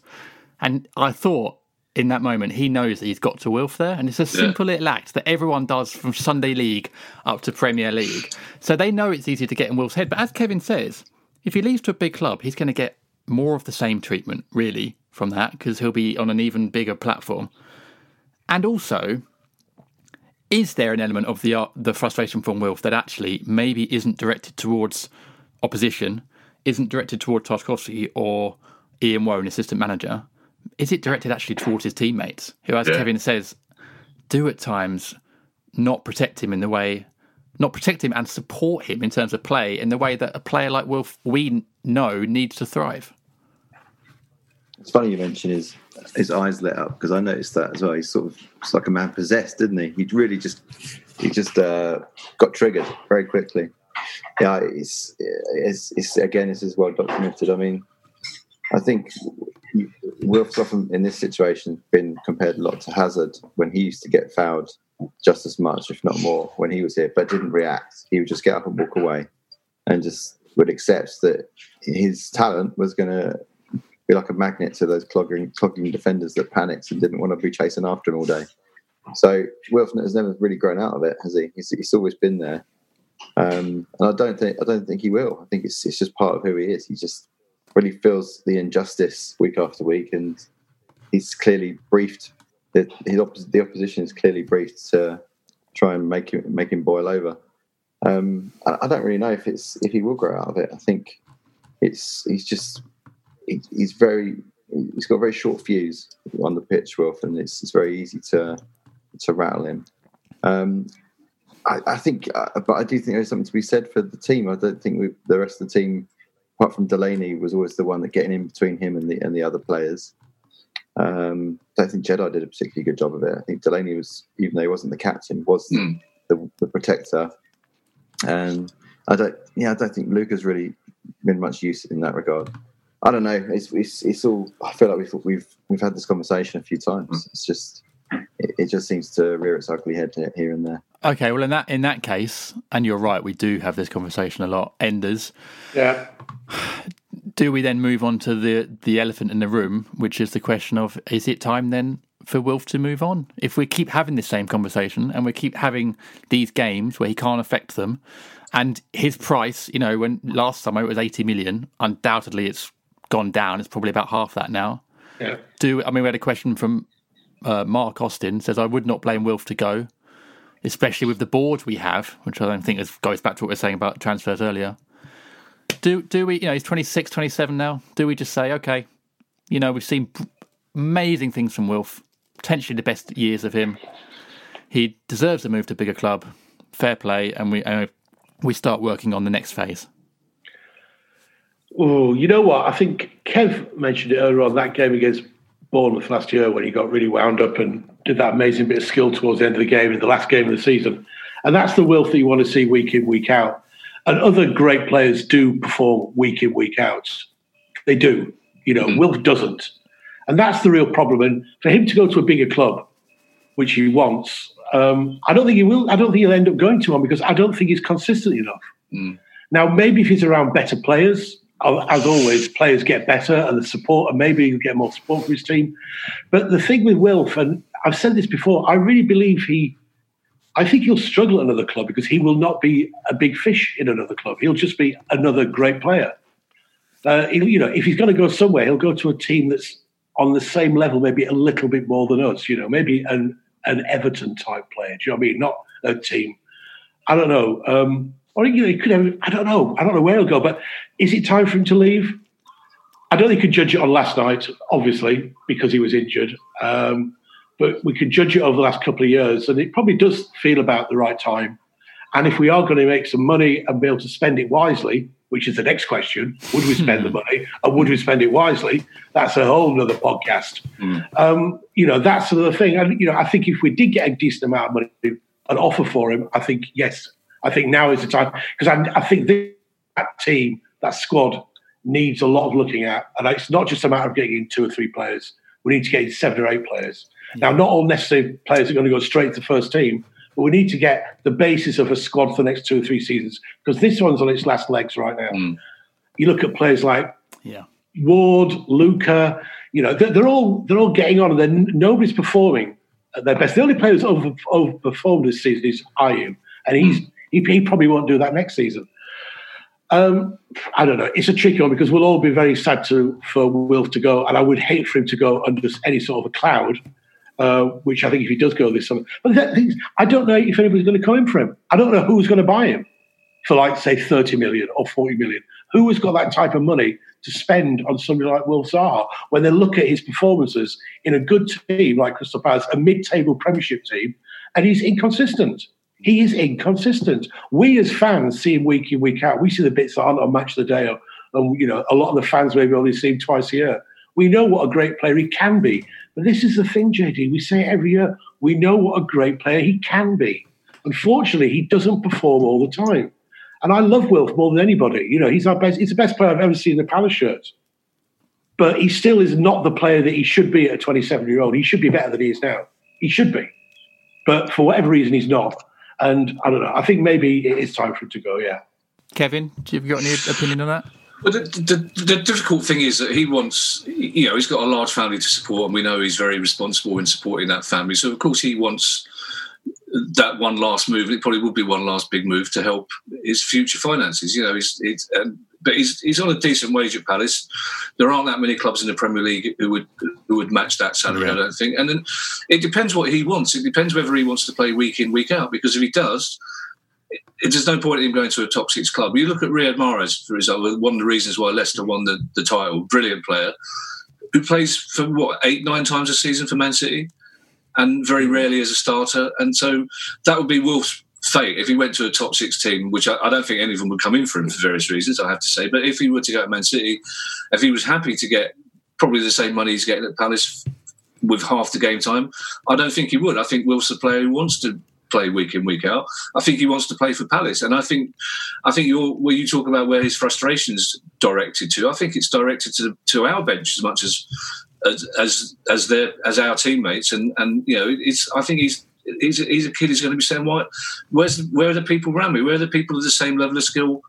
And I thought, in that moment, he knows that he's got to Wilf there. And it's a simple little act that everyone does from Sunday League up to Premier League. So they know it's easy to get in Wilf's head. But as Kevin says, if he leaves to a big club, he's going to get more of the same treatment, really, from that, because he'll be on an even bigger platform. And also, is there an element of the uh, the frustration from Wilf that actually maybe isn't directed towards opposition, isn't directed towards Tarkowski or Ian Woan, assistant manager? Is it directed actually towards his teammates, who, as Yeah. Kevin says, do at times not protect him in the way, not protect him and support him in terms of play in the way that a player like Wilf we know needs to thrive? It's funny you mention his his eyes lit up because I noticed that as well. He's sort of it's like a man possessed, didn't he? He really just he just uh, got triggered very quickly. Yeah, it's, it's it's again this is well documented. I mean, I think Wilf's often in this situation been compared a lot to Hazard when he used to get fouled just as much, if not more, when he was here, but didn't react. He would just get up and walk away, and just would accept that his talent was going to be like a magnet to those clogging, clogging defenders that panicked and didn't want to be chasing after him all day. So Wilson has never really grown out of it, has he? He's, he's always been there, um, and I don't think I don't think he will. I think it's it's just part of who he is. He just really feels the injustice week after week, and he's clearly briefed. that his the opposition is clearly briefed to try and make him make him boil over. Um, I, I don't really know if it's if he will grow out of it. I think it's he's just he, he's very he's got a very short fuse on the pitch, Wilf, and it's, it's very easy to to rattle him. Um, I, I think, uh, but I do think there's something to be said for the team. I don't think we, the rest of the team, apart from Delaney, was always the one that getting in between him and the and the other players. Um, I don't think Jedi did a particularly good job of it. I think Delaney was, even though he wasn't the captain, was Mm. the, the protector. And I don't, yeah, I don't think Luka's really been much use in that regard. I don't know. It's, it's it's all. I feel like we've we've we've had this conversation a few times. Mm. It's just it, it just seems to rear its ugly head here and there. Okay, well in that in that case, and you're right, we do have this conversation a lot. Enders. Yeah. Do we then move on to the the elephant in the room, which is the question of is it time then for Wilf to move on? If we keep having this same conversation and we keep having these games where he can't affect them, and his price, you know, when last summer it was 80 million, undoubtedly it's gone down. It's probably about half that now. Yeah. Do I mean we had a question from uh, Mark Austin says I would not blame Wilf to go, especially with the board we have, which I don't think is, goes back to what we were saying about transfers earlier. Do do we? You know, he's 26, 27 now. Do we just say okay? You know, we've seen amazing things from Wilf, potentially the best years of him. He deserves a move to bigger club. Fair play, and we uh, we start working on the next phase. Oh, you know what? I think Kev mentioned it earlier on that game against Bournemouth last year when he got really wound up and did that amazing bit of skill towards the end of the game in the last game of the season. And that's the Wilf that you want to see week in, week out. And other great players do perform week in, week out. They do. You know, mm. Wilf doesn't. And that's the real problem. And for him to go to a bigger club, which he wants, um, I don't think he will. I don't think he'll end up going to one because I don't think he's consistent enough. Mm. Now, maybe if he's around better players, as always, players get better and the support, and maybe he'll get more support for his team. But the thing with Wilf, and I've said this before, I really believe he, I think he'll struggle at another club because he will not be a big fish in another club. He'll just be another great player. Uh, you know, if he's going to go somewhere, he'll go to a team that's on the same level, maybe a little bit more than us. You know, maybe an an Everton type player. Do you know what I mean? Not a team. I don't know. Um, or you know, he could have. I don't know. I don't know where he'll go. But is it time for him to leave? I don't think we could judge it on last night, obviously, because he was injured. Um, but we could judge it over the last couple of years, and it probably does feel about the right time. And if we are going to make some money and be able to spend it wisely, which is the next question, would we spend the money and would we spend it wisely? That's a whole other podcast. Mm. Um, you know, that's the thing. And, you know, I think if we did get a decent amount of money, an offer for him, I think, yes, I think now is the time. Because I, I think this, that team, that squad needs a lot of looking at. And it's not just a matter of getting in two or three players. We need to get in seven or eight players. Now, not all necessary players are going to go straight to the first team, but we need to get the basis of a squad for the next two or three seasons because this one's on its last legs right now. Mm. You look at players like Yeah. Ward, Luka. You know, they're, they're all they're all getting on, and then nobody's performing at their best. The only player who's over overperformed this season is Ayew, and he's he, he probably won't do that next season. Um, I don't know. It's a tricky one because we'll all be very sad to for Wilf to go, and I would hate for him to go under any sort of a cloud. Uh, which I think if he does go this summer, but the I don't know if anybody's going to come in for him. I don't know who's going to buy him for like say thirty million or forty million. Who has got that type of money to spend on somebody like Will Zaha when they look at his performances in a good team like Crystal Palace, a mid-table Premiership team, and he's inconsistent. He is inconsistent. We as fans see him week in, week out. We see the bits that aren't on Match of the Day, or, and you know, a lot of the fans maybe only see him twice a year. We know what a great player he can be. But this is the thing, JD. We say every year. We know what a great player he can be. Unfortunately, he doesn't perform all the time. And I love Wilf more than anybody. You know, he's our best. He's the best player I've ever seen in the Palace shirt. But he still is not the player that he should be at a 27 year old. He should be better than he is now. He should be. But for whatever reason, he's not. And I don't know. I think maybe it is time for him to go. Yeah. Kevin, do you have got any opinion on that? Well, the, the, the, difficult thing is that he wants, you know, he's got a large family to support, and we know he's very responsible in supporting that family. So, of course, he wants that one last move. It probably would be one last big move to help his future finances. You know, he's, he's um, but he's he's on a decent wage at Palace. There aren't that many clubs in the Premier League who would who would match that salary. Yeah. I don't think. And then it depends what he wants. It depends whether he wants to play week in week out. Because if he does it, there's no point in him going to a top six club. You look at Riyad Mahrez, for example, one of the reasons why Leicester won the, the title, brilliant player, who plays for what, eight, nine times a season for Man City, and very rarely as a starter. And so that would be Wilf's fate if he went to a top six team, which I, I, don't think any of them would come in for him for various reasons, I have to say. But if he were to go to Man City, if he was happy to get probably the same money he's getting at Palace with half the game time, I don't think he would. I think Wilf's a player who wants to play week in week out. I think he wants to play for Palace, and I think I think you're you talk about where his frustrations directed to. I think it's directed to to our bench as much as as as as their as our teammates, and and you know it's I think he's. He's a, he's a kid who's going to be saying, "Why? Where's where are the people around me? Where are the people of the same level of skill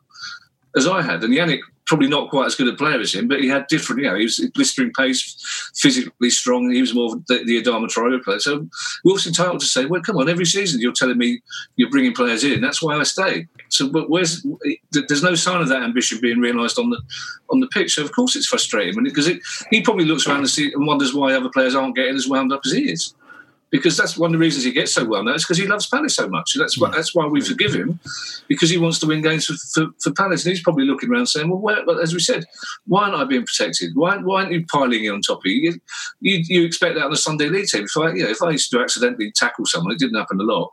as I had?" And Yannick probably not quite as good a player as him, but he had different. You know, he was blistering pace, physically strong. He was more the, the Adama Traore player. So Wilf's entitled to say, "Well, come on, every season you're telling me you're bringing players in. That's why I stay." So, but where's there's no sign of that ambition being realised on the on the pitch. So of course it's frustrating because he probably looks around and, see, and wonders why other players aren't getting as wound up as he is because that's one of the reasons he gets so well known. It's because he loves Palace so much. That's why, that's why we forgive him because he wants to win games for, for, for Palace. And he's probably looking around saying, well, where, as we said, why aren't I being protected? Why, why aren't you piling in on top of you? You, you expect that on a Sunday league team. If I, you know, if I used to accidentally tackle someone, it didn't happen a lot,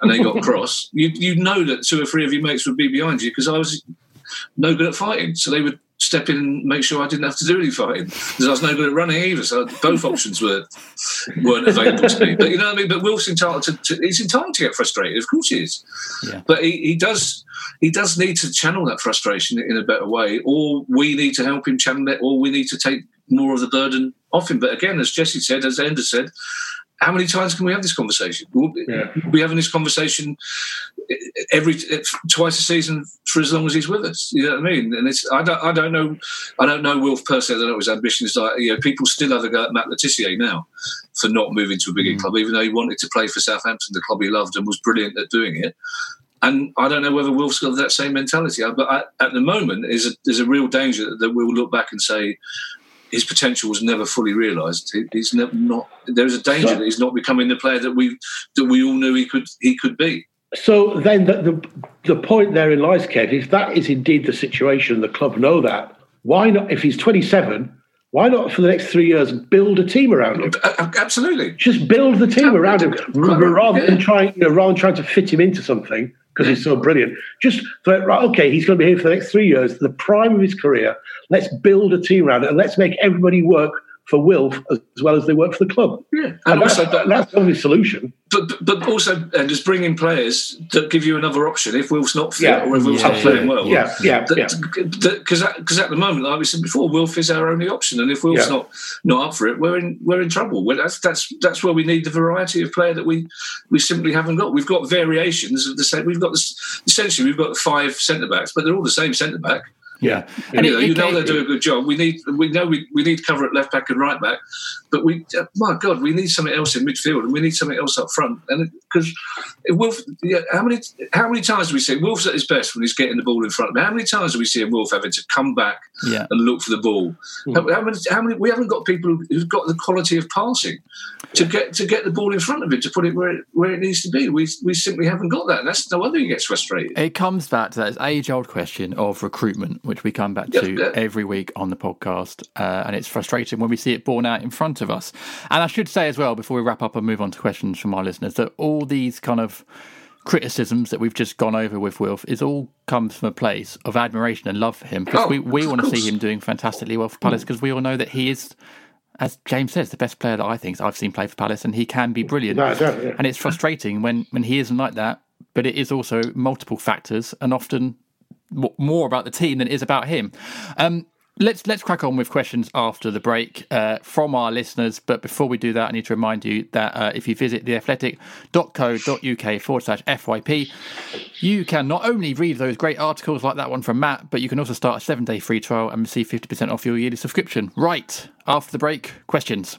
and they got *laughs* cross, you you know that two or three of your mates would be behind you because I was no good at fighting. So they would step in and make sure I didn't have to do any fighting because I was no good at running either. So both options were weren't available to me. But you know what I mean. But Wilf's entitled to, to he's entitled to get frustrated. Of course he is. Yeah. But he, he does he does need to channel that frustration in a better way, or we need to help him channel it, or we need to take more of the burden off him. But again, as Jesse said, as Ender said, how many times can we have this conversation? We'll Yeah. be having this conversation every twice a season for as long as he's with us. You know what I mean? And it's I don't I don't know I don't know Wilf personally. I don't know his ambition is like. You know, people still have a go at Matt Le Tissier now for not moving to a bigger mm. club, even though he wanted to play for Southampton, the club he loved, and was brilliant at doing it. And I don't know whether Wilf's got that same mentality. But I, at the moment, is a, there's a real danger that we'll look back and say his potential was never fully realised. He- He's never not. There's a danger that he's not becoming the player that we that we all knew he could he could be. So then the, the, the point therein lies, Kev, if that is indeed the situation, the club know that, why not, if he's 27, why not for the next three years build a team around him? Absolutely. Just build the team around him rather than trying, you know, rather than trying to fit him into something because he's so brilliant. Just for, right, okay, he's going to be here for the next three years, the prime of his career. Let's build a team around it and let's make everybody work for Wilf as well as they work for the club. Yeah, and, and that's, also that- that's the only solution. But but- but also and just bring in players that give you another option if Wilf's not fit Yeah. or if Wilf's Yeah, not playing well. yeah, yeah, yeah. Because because at the moment, like we said before, Wilf is our only option, and if Wilf's Yeah. not not up for it, we're in we're in trouble. Well, that's that's that's where we need the variety of player that we we simply haven't got. We've got variations of the same. We've got this essentially we've got five centre backs, but they're all the same centre back. Yeah, And you know, you know they do a good job. We need, we know we, we need cover at left back and right back, but we, uh, my God, we need something else in midfield, and we need something else up front. And because Wilf, yeah, how many how many times do we see Wilf's at his best when he's getting the ball in front of him? How many times do we see Wilf having to come back Yeah. and look for the ball? How, how many? How many? We haven't got people who've got the quality of passing to get to get the ball in front of him to put it where it, where it needs to be. We we simply haven't got that. And that's no wonder he gets frustrated. It comes back to that age old question of recruitment, which we come back to every week on the podcast. Uh, and it's frustrating when we see it borne out in front of us. And I should say as well, before we wrap up and move on to questions from our listeners, that all these kind of criticisms that we've just gone over with Wilf is all comes from a place of admiration and love for him because Oh, we, we want to see him doing fantastically well for Palace because we all know that he is as James says, the best player that I think I've seen play for Palace, and he can be brilliant. No, yeah. And it's frustrating when, when he isn't like that, but it is also multiple factors and often more about the team than it is about him. Um, let's let's crack on with questions after the break uh, from our listeners. But before we do that, I need to remind you that uh, if you visit theathletic.co.uk forward slash FYP, you can not only read those great articles like that one from Matt, but you can also start a seven day free trial and receive 50% off your yearly subscription. Right, after the break, questions.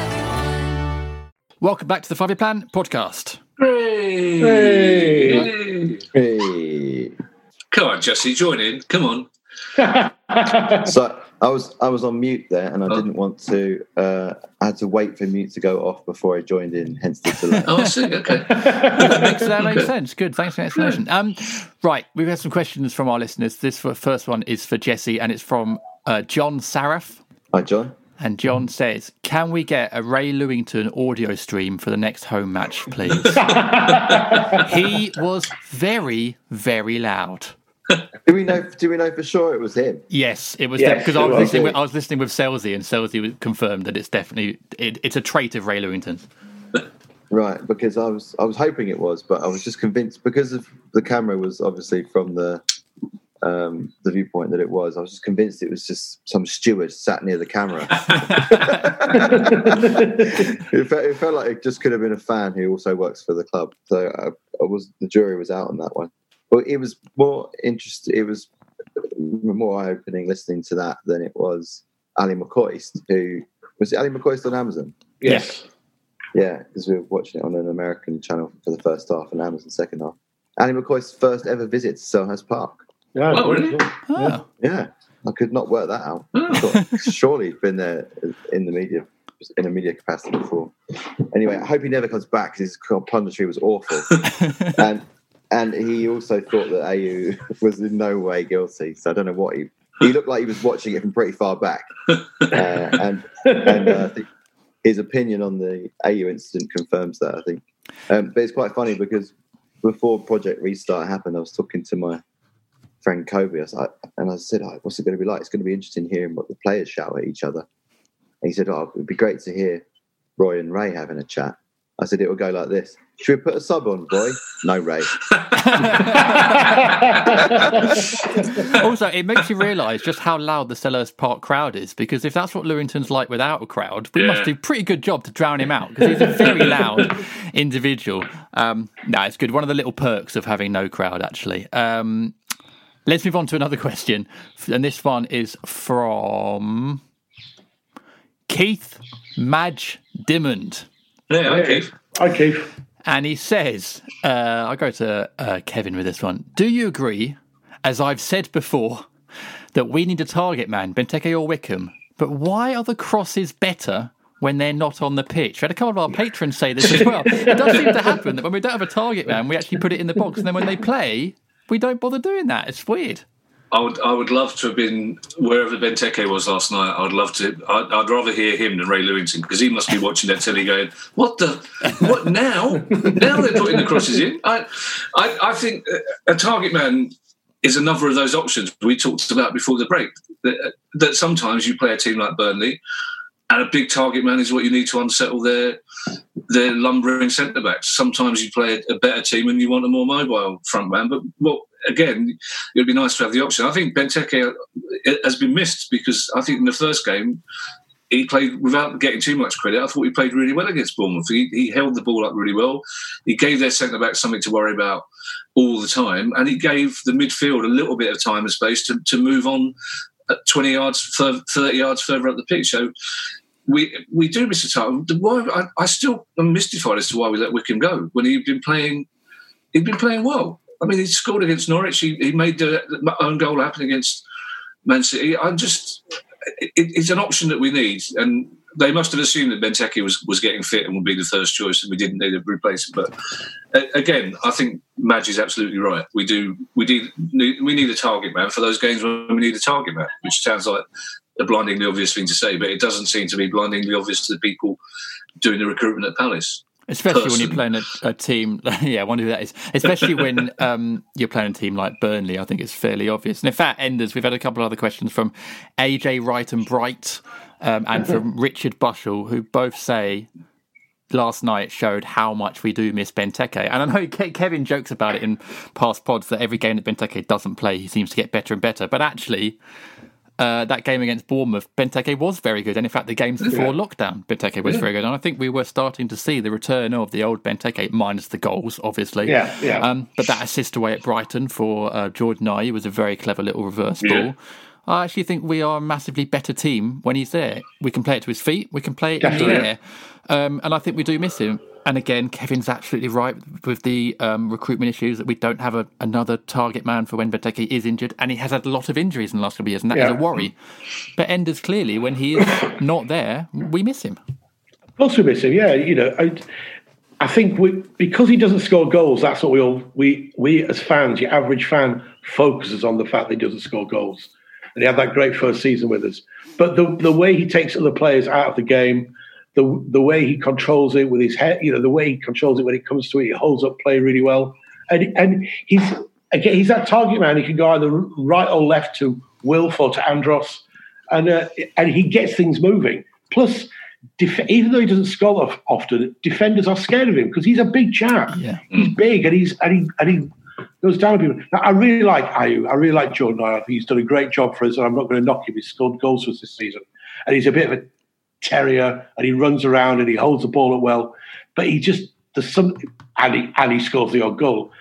Welcome back to the Five Year Plan podcast. Hey. Hey. Come on, Jesse, join in. Come on. *laughs* so I was I was on mute there, and I didn't want to. Uh, I had to wait for mute to go off before I joined in. Hence the delay. *laughs* oh, I see. Okay, that makes, that makes sense. Good. Thanks for the explanation. Um, right, we've had some questions from our listeners. This first one is for Jesse, and it's from uh, John Saraf. Hi, John. And John says, "Can we get a Ray Lewington audio stream for the next home match, please?" *laughs* he was very, very loud. *laughs* do we know? Do we know for sure it was him? Yes, it was because yes, I was listening. With, I was listening with Selzy, and Selzy confirmed that it's definitely it, it's a trait of Ray Lewington. *laughs* Right, because I was I was hoping it was, but I was just convinced because of the camera was obviously from the um, the viewpoint that it was. I was just convinced it was just some steward sat near the camera. *laughs* *laughs* it, felt, it, felt, like it just could have been a fan who also works for the club. So I, I was the jury was out on that one. But it was more interesting. It was more eye opening listening to that than it was Ally McCoist, who was it Ally McCoist on Amazon? Yes. Yeah, because we were watching it on an American channel for the first half and Amazon second half. Ally McCoist's first ever visit to Selhurst Park. Yeah, oh, really? Oh. Yeah, I could not work that out. Oh. surely he'd been there in the media in a media capacity before. Anyway, I hope he never comes back because his punditry was awful. *laughs* and and he also thought that Ayew *laughs* was in no way guilty. So I don't know what he he looked like he was watching it from pretty far back. *laughs* Uh, and and uh, I think his opinion on the Ayew incident confirms that. I think, um, but it's quite funny because before Project Restart happened, I was talking to my friend Kobe, and I said, oh, "What's it going to be like? It's going to be interesting hearing what the players shout at each other." And he said, "Oh, it'd be great to hear Roy and Ray having a chat." I said, "It will go like this." Should we put a sub on, boy? No, Ray. *laughs* also, it makes you realise just how loud the Selhurst Park crowd is, because if that's what Lewington's like without a crowd, we yeah. must do a pretty good job to drown him out, because he's a very loud individual. Um, no, it's good. One of the little perks of having no crowd, actually. Um, let's move on to another question. And this one is from Keith Madge Dimmond. Yeah, okay. Hi, Keith. And he says, uh, I'll go to uh, Kevin with this one. Do you agree, as I've said before, that we need a target man, Benteke or Wickham? But why are the crosses better when they're not on the pitch? We had a couple of our patrons say this as well. it does seem to happen that when we don't have a target man, we actually put it in the box. And then when they play, we don't bother doing that. It's weird. I would, I would love to have been wherever Benteke was last night. I'd love to. I'd, I'd rather hear him than Ray Lewington because he must be watching that telly going, "What the? What now? now they're putting the crosses in." I, I, I think a target man is another of those options we talked about before the break. That, that sometimes you play a team like Burnley, and a big target man is what you need to unsettle their their lumbering centre backs. Sometimes you play a, better team and you want a more mobile front man. But what again, it would be nice to have the option. I think Benteke uh, has been missed because I think in the first game he played without getting too much credit. I thought he played really well against Bournemouth. He, he held the ball up really well. He gave their centre back something to worry about all the time, and he gave the midfield a little bit of time and space to, to move on uh, 20 yards, 30 yards further up the pitch. So we we do miss a time. Why I, I still am mystified as to why we let Wickham go when he'd been playing. He'd been playing well. I mean, he scored against Norwich. He, he made the own goal happen against Man City. I'm just, it, it's an option that we need, and they must have assumed that Benteke was, was getting fit and would be the first choice, and we didn't need a replacement. But again, I think Madge is absolutely right. We do, we need, we need a target man for those games when we need a target man, which sounds like a blindingly obvious thing to say, but it doesn't seem to be blindingly obvious to the people doing the recruitment at Palace. Especially person. when you're playing a, a, team, *laughs* yeah, I wonder who that is. Especially when *laughs* um, you're playing a team like Burnley, I think it's fairly obvious. And in fact, Enders, we've had a couple of other questions from AJ Wright and Bright um, and from *laughs* Richard Bushell, who both say last night showed how much we do miss Benteke. And I know Kevin jokes about it in past pods that every game that Benteke doesn't play, he seems to get better and better. But actually, uh, that game against Bournemouth, Benteke was very good. And in fact, the games before yeah. lockdown, Benteke was yeah. very good. And I think we were starting to see the return of the old Benteke, minus the goals, obviously. Yeah, yeah. Um, but that assist away at Brighton for uh, Jordan Ayew was a very clever little reverse ball. I actually think we are a massively better team when he's there. We can play it to his feet. We can play it in Definitely. the air, um, and I think we do miss him. And again, Kevin's absolutely right with the um, recruitment issues that we don't have a, another target man for when Benteke is injured, and he has had a lot of injuries in the last couple of years, and that is Yeah. a worry. But Enders clearly, when he is not there, we miss him. Of course we miss him. Yeah, you know, I, I think we because he doesn't score goals. That's what we all we we as fans, your average fan, focuses on the fact that he doesn't score goals. And he had that great first season with us. But the the way he takes other players out of the game, the the way he controls it with his head, you know, the way he controls it when it comes to it, he holds up play really well. And and he's again he's that target man. He can go either right or left to Wilf or to Andros, and uh, and he gets things moving. Plus, def- even though he doesn't score of- often, defenders are scared of him because he's a big chap. Yeah. He's big and he's and he and he goes down on people. Now, I really like Ayew. I really like Jordan. I think he's done a great job for us, and I'm not going to knock him. He's scored goals for us this season, and he's a bit of a terrier, and he runs around and he holds the ball up well. But he just there's some and he and he scores the odd goal.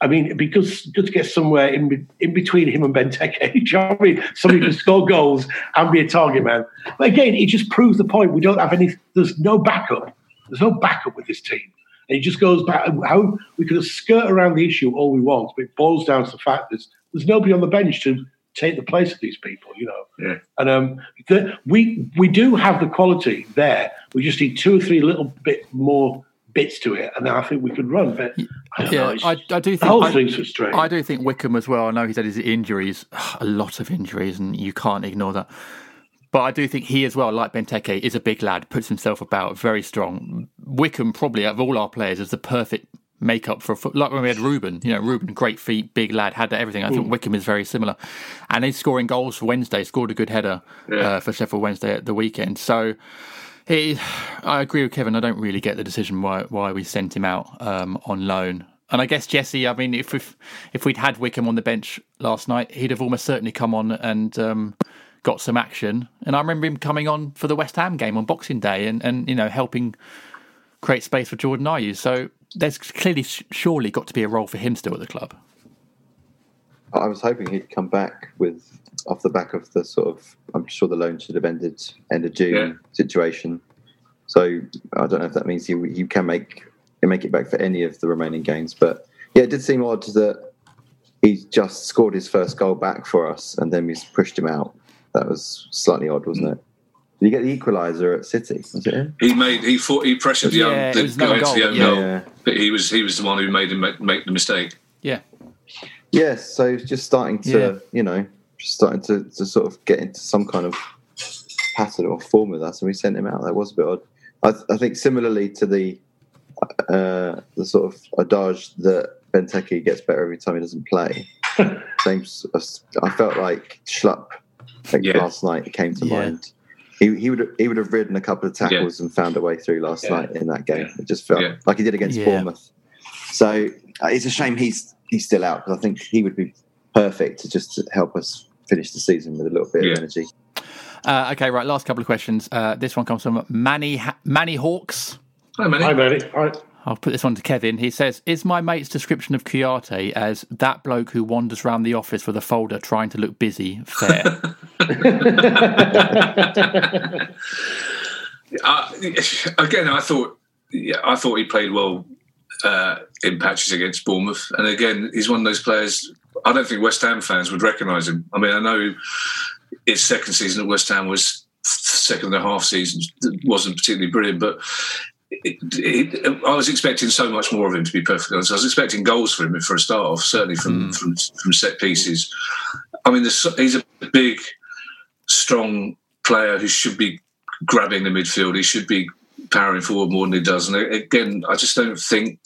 I mean, it'd good, to get somewhere in in between him and Benteke. *laughs* Do I mean? Somebody can score goals and be a target man. But again, it just proves the point. We don't have any. There's no backup. There's no backup with this team. And it just goes back. How we could skirt around the issue all we want, but it boils down to the fact there's there's nobody on the bench to take the place of these people. You know. Yeah. And um, the, we we do have the quality there. We just need two or three little bit more bits to it, and then I think we could run. But I don't. Yeah, it's- I, I do the think whole I, thing's so strange. I do think Wickham as well. I know he's had his injuries, *sighs* a lot of injuries, and you can't ignore that. But I do think he as well, like Benteke, is a big lad, puts himself about, very strong. Wickham probably out of all our players is the perfect makeup for a foot. Like when we had Ruben, you know, Ruben, great feet, big lad, had everything. I think Wickham is very similar, and he's scoring goals for Wednesday. Scored a good header uh, for Sheffield Wednesday at the weekend. So. He, I agree with Kevin. I don't really get the decision why why we sent him out um, on loan. And I guess Jesse. I mean, if if if we'd had Wickham on the bench last night, he'd have almost certainly come on and um, got some action. And I remember him coming on for the West Ham game on Boxing Day, and and you know helping create space for Jordan Ayew. So there's clearly surely got to be a role for him still at the club. I was hoping he'd come back with off the back of the sort of. I'm sure the loan should have ended end of June Yeah. situation. So I don't know if that means he he can make he make it back for any of the remaining games. But yeah, it did seem odd that he just scored his first goal back for us, and then we pushed him out. That was slightly odd, wasn't it? Did you get the equaliser at City? Was it him? He made he fought he pressured the, Yeah, own, it the was no guy into goal, the own yeah. goal, but he was he was the one who made him make, make the mistake. Yeah, Yes, so he's just starting to, Yeah. you know, just starting to, to sort of get into some kind of pattern or form with us, and we sent him out. That was a bit odd. I, I think similarly to the uh, the sort of adage that Benteke gets better every time he doesn't play. *laughs* Same, s- I felt like Schlupp like Yeah. last night came to Yeah. mind. He, he would he would have ridden a couple of tackles and found a way through last Yeah. night in that game. Yeah. It just felt Yeah. like he did against Yeah. Bournemouth. So uh, it's a shame he's he's still out because I think he would be perfect to just to help us finish the season with a little bit Yeah. of energy. Uh, okay, right. Last couple of questions. Uh, this one comes from Manny ha- Manny Hawks. Hi, Manny. Hi, Manny. All right. I'll put this one to Kevin. He says, "Is my mate's description of Kouyate as that bloke who wanders around the office with a folder trying to look busy fair?" *laughs* Uh, again, I thought, yeah, I thought he played well uh, in patches against Bournemouth, and again, he's one of those players. I don't think West Ham fans would recognise him. I mean, I know his second season at West Ham was second and a half season wasn't particularly brilliant, but it, it, I was expecting so much more of him. To be perfectly honest, I was expecting goals for him for a start off, certainly from hmm. from, from set pieces. I mean, he's a big, strong player who should be grabbing the midfield. He should be powering forward more than he does. And again, I just don't think.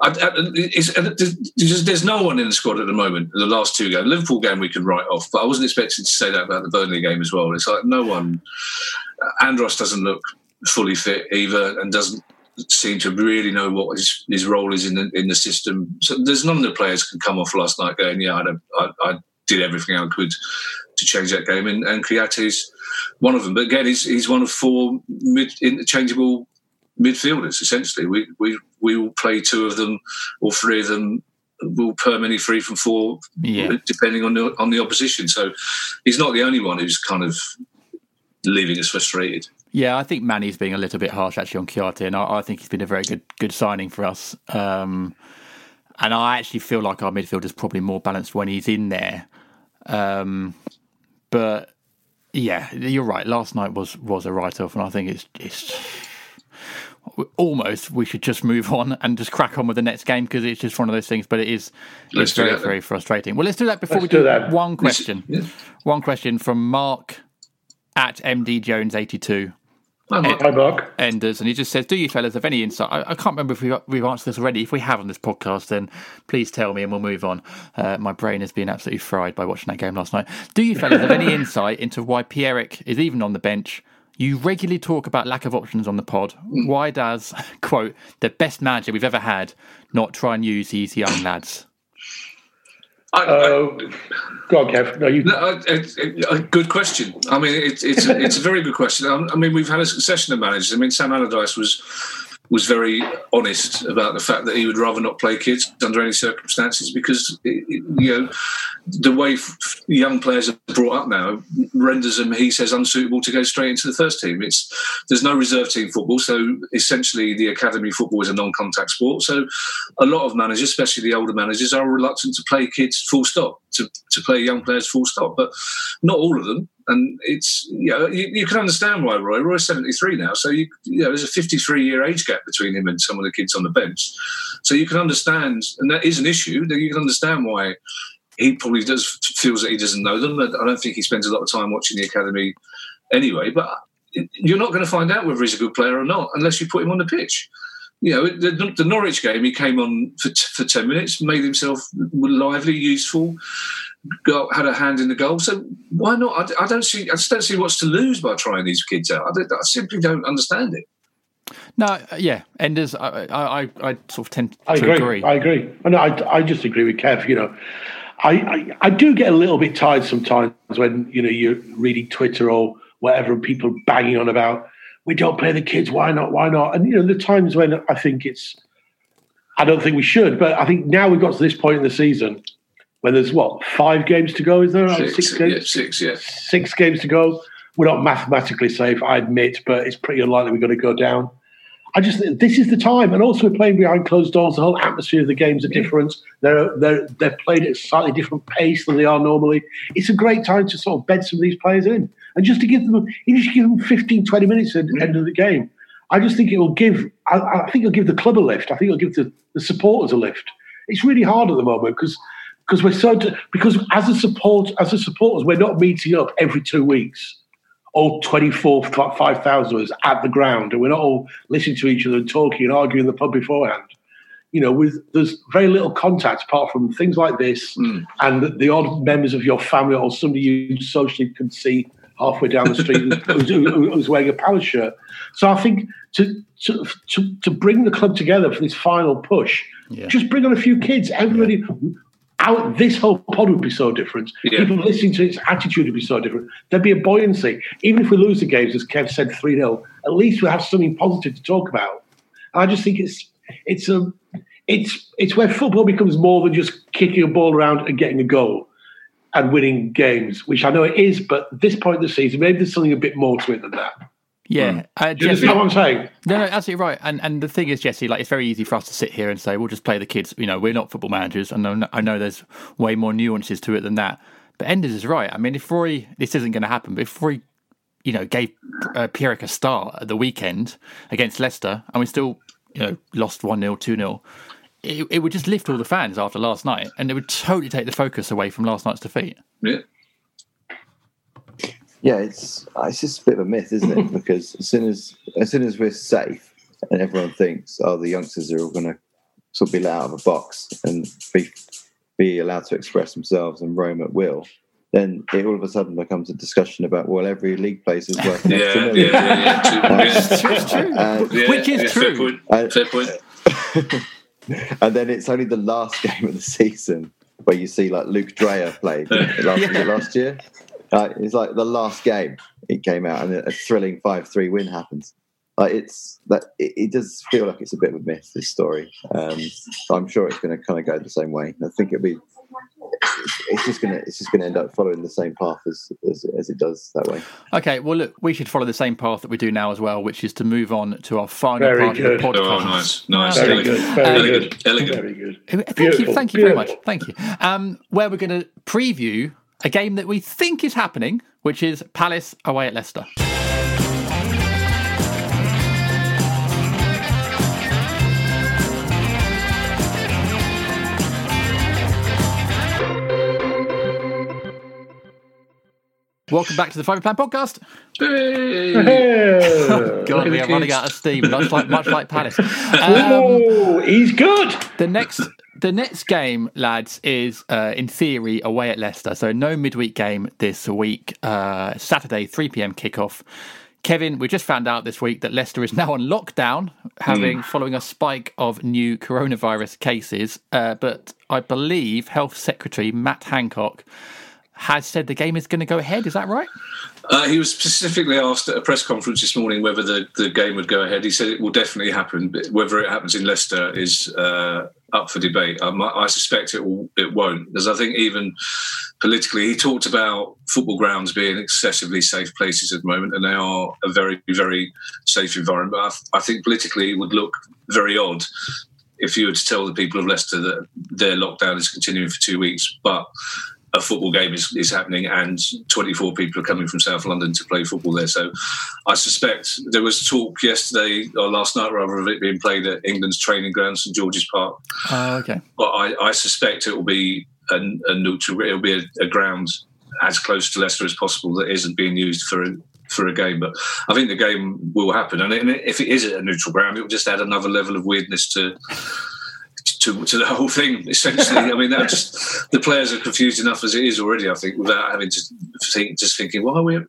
I, I, it's, uh, there's, there's no one in the squad at the moment. The last two games, Liverpool game we can write off, but I wasn't expecting to say that about the Burnley game as well. It's like no one. Uh, Andros doesn't look fully fit either, and doesn't seem to really know what his, his role is in the in the system. So there's none of the players can come off last night going, yeah, I, don't, I, I did everything I could to change that game, and, and Kouyate's one of them. But again, he's he's one of four mid interchangeable midfielders. Essentially, we we we will play two of them or three of them will permanently free from four, Yeah. depending on the on the opposition. So he's not the only one who's kind of leaving us frustrated. Yeah, I think Manny's being a little bit harsh actually on Kouyate, and I, I think he's been a very good good signing for us. Um, and I actually feel like our midfield is probably more balanced when he's in there. Um, but yeah, you're right. Last night was was a write off, and I think it's it's almost we should just move *laughs* on and just crack on with the next game because it's just one of those things. But it is Let's it's very that very frustrating. Well, let's do that before Let's we do, do that. one question. One question from Mark at MD Jones eighty two. Hi, Mark. Enders, and he just says, "Do you fellas have any insight?" I, I can't remember if we've, we've answered this already. If we have on this podcast, then please tell me, and we'll move on. Uh, my brain has been absolutely fried by watching that game last night. Do you fellas have any *laughs* insight into why Pierrick is even on the bench? You regularly talk about lack of options on the pod. Why does *laughs* quote the best manager we've ever had not try and use these young lads? Uh, go on, Kev. No, you. No, it- it- good question. I mean, it's it's a, it's a very good question. I mean, we've had a succession of managers. I mean, Sam Allardyce was was very honest about the fact that he would rather not play kids under any circumstances because you know the way young players are brought up now renders them, he says, unsuitable to go straight into the first team. It's there's no reserve team football, so essentially the academy football is a non-contact sport. So a lot of managers, especially the older managers, are reluctant to play kids full stop, to, to play young players full stop, but not all of them. And it's you know you, you can understand why Roy. Roy's seventy three now, so you, you know there's a fifty three year age gap between him and some of the kids on the bench. So you can understand, and that is an issue. That you can understand why he probably does feels that he doesn't know them. I don't think he spends a lot of time watching the academy anyway. But you're not going to find out whether he's a good player or not unless you put him on the pitch. You know, the, the Norwich game, he came on for, for ten minutes, made himself lively, useful, got had a hand in the goal. So why not? I, I don't see. I just don't see what's to lose by trying these kids out. I, don't- I simply don't understand it. No, uh, yeah, Enders, I, I, I, I sort of tend I to agree. agree. I agree. And I, I just agree with Kev. You know, I, I, I do get a little bit tired sometimes when you know you're reading Twitter or whatever, and people banging on about we don't play the kids. Why not? Why not? And you know, the times when I think it's, I don't think we should, but I think now we've got to this point in the season when there's what five games to go. Is there Six, six yeah, games? six, yeah. Six games to go. We're not mathematically safe, I admit, but it's pretty unlikely we're going to go down. I just think this is the time, and also we're playing behind closed doors. The whole atmosphere of the games are different. They're they're they're played at a slightly different pace than they are normally. It's a great time to sort of bed some of these players in, and just to give them, you just give them 15, 20 minutes at the end of the game. I just think it will give. I, I think it'll give the club a lift. I think it'll give the, the supporters a lift. It's really hard at the moment because because we're so because as a support as a supporters we're not meeting up every two weeks. All 24 5,000 of us at the ground and we're not all listening to each other and talking and arguing in the pub beforehand. You know with there's very little contact apart from things like this hmm. and the, the odd members of your family or somebody you socially can see halfway down the street who's, who- who's wearing a palace shirt. So i think to to, to, to bring the club together for this final push just bring on a few kids. Everybody out this whole pod would be so different. Yeah. People listening to its attitude would be so different. There'd be a buoyancy. Even if we lose the games, as Kev said, 3 0, at least we'll have something positive to talk about. And I just think it's it's a it's it's where football becomes more than just kicking a ball around and getting a goal and winning games, which I know it is, but this point in the season, maybe there's something a bit more to it than that. Yeah, uh, Do you understand what I'm saying? No, no, absolutely right. And and the thing is, Jesse, like it's very easy for us to sit here and say we'll just play the kids. You know, we're not football managers, and I know, I know there's way more nuances to it than that. But Enders is right. I mean, if Roy, this isn't going to happen, but if Roy, you know, gave uh, Pierrick a start at the weekend against Leicester, and we still, you know, lost one 0 two 0 it, it would just lift all the fans after last night, and it would totally take the focus away from last night's defeat. Yeah. Yeah, it's uh, it's just a bit of a myth, isn't it? *laughs* because as soon as as soon as we're safe and everyone thinks, oh, the youngsters are all going to sort of be let out of a box and be be allowed to express themselves and roam at will, then it all of a sudden becomes a discussion about well, every league place is worth an Yeah, yeah, yeah, *laughs* yeah, Uh. It's true, it's true. Uh, Yeah, Which is yeah, true. Fair point. Fair point. *laughs* and then it's only the last game of the season where you see like Luke Dreher played last, was it last year. Uh, it's like the last game it came out and a thrilling five three win happens. like it's that it, it, does feel like it's a bit of a myth. This story, um, I'm sure it's going to kind of go the same way. I think it'll be it's just gonna it's just gonna end up following the same path as, as, as it does that way. Okay, well look, we should follow the same path that we do now as well, which is to move on to our final Very part good. of the podcast. Oh, nice, nice, Very elegant, good. Very elegant, good. elegant. Very good. Thank Beautiful. you, thank you very much. Thank you. Um, where we're going to preview a game that we think is happening, which is Palace away at Leicester. Welcome back to the Five Plan Podcast. Hey. *laughs* God, we are running out of steam, much like much like Palace. *laughs* Um, oh, he's good. the next the next game, lads, is uh, in theory away at Leicester. So no midweek game this week. Uh, Saturday, three pm kickoff. Kevin, we just found out this week that Leicester is now on lockdown, having following a spike of new coronavirus cases. Uh, but I believe Health Secretary Matt Hancock has said the game is going to go ahead. Is that right? Uh, he was specifically asked at a press conference this morning whether the, the game would go ahead. He said it will definitely happen, but whether it happens in Leicester is uh, up for debate. Um, I, suspect it will, it won't, because I think even politically, he talked about football grounds being excessively safe places at the moment, and they are a very, very safe environment. I, th- I think politically, it would look very odd if you were to tell the people of Leicester that their lockdown is continuing for two weeks, but a football game is, is happening and 24 people are coming from South London to play football there. So I suspect there was talk yesterday or last night rather of it being played at England's training ground, St George's Park. Oh, okay. But I, I suspect it will be a, a neutral, it'll be a, a ground as close to Leicester as possible that isn't being used for a, for a game. But I think the game will happen. And if it is at a neutral ground, it will just add another level of weirdness to to, to the whole thing. Essentially, I mean, that just the players are confused enough as it is already. I think without having to think, just thinking, why are we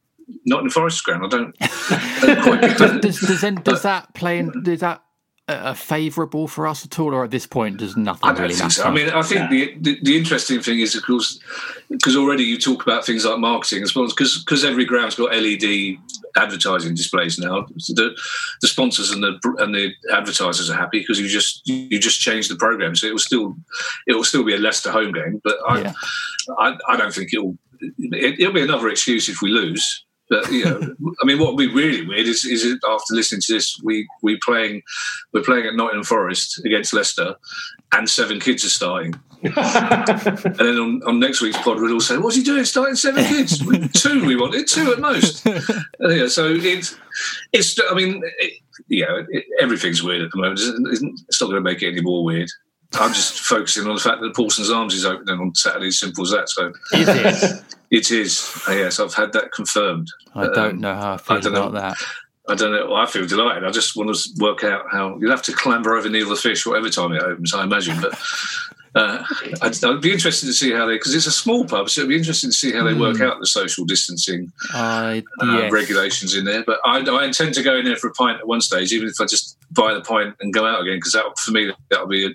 not in the Forest ground? I don't. I don't quite get Does, *laughs* that. does, does, does that play in? Is that uh, favourable for us at all, or at this point, does nothing really matter? so. I mean, I think the, the the interesting thing is, of course, because already you talk about things like marketing and sponsors, because because every ground's got LED advertising displays now. So the the sponsors and the and the advertisers are happy because you just you just change the program, so it will still it will still be a Leicester home game. But I Yeah. I, I don't think it'll it, it'll be another excuse if we lose. But you know, I mean, what would be really weird is, is it after listening to this, we we playing we're playing at Nottingham Forest against Leicester, and seven kids are starting. *laughs* and then on, on next week's pod, we'll all say, "What's he doing? Starting seven kids? two we wanted, two at most." Uh, *laughs* yeah, so it's it's. I mean, it, you know, it, everything's weird at the moment. It's, it's not going to make it any more weird. I'm just focusing on the fact that the Paulson's Arms is opening on Saturday. Simple as that. So Is it? it is. Uh, Yes, I've had that confirmed. I don't know how I feel don't know. that. I don't know. I feel delighted. I just want to work out how you'll have to clamber over Neil the Fish whatever time it opens, I imagine. But uh, I'd, I'd be interested to see how they, because it's a small pub, so it'd be interesting to see how they work out the social distancing uh, yes. regulations in there. But I, I intend to go in there for a pint at one stage, even if I just buy the pint and go out again, because that, for me, that'll be a,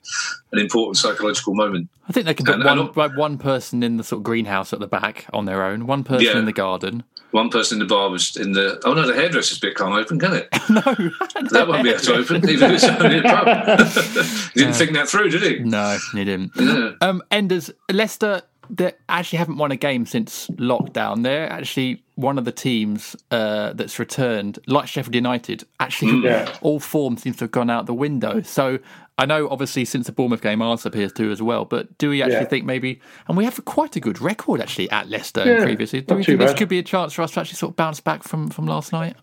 an important psychological moment. I think they can put And- one and- like one person in the sort of greenhouse at the back on their own, one person Yeah. in the garden. One person in the barber's in the. Oh no, the hairdresser's bit can't open, can it? *laughs* no, That won't be able to open, even if it's only a pub. *laughs* he didn't think that through, did he? No, he didn't. Yeah. Um, Enders, Leicester, they actually haven't won a game since lockdown. They're actually one of the teams uh, that's returned, like Sheffield United. Actually, Yeah. all form seems to have gone out the window. So I know, obviously, since the Bournemouth game, Arsenal appears to as well. But do we actually Yeah. think maybe? And we have quite a good record actually at Leicester Yeah, previously. Do we think this could be a chance for us to actually sort of bounce back from from last night?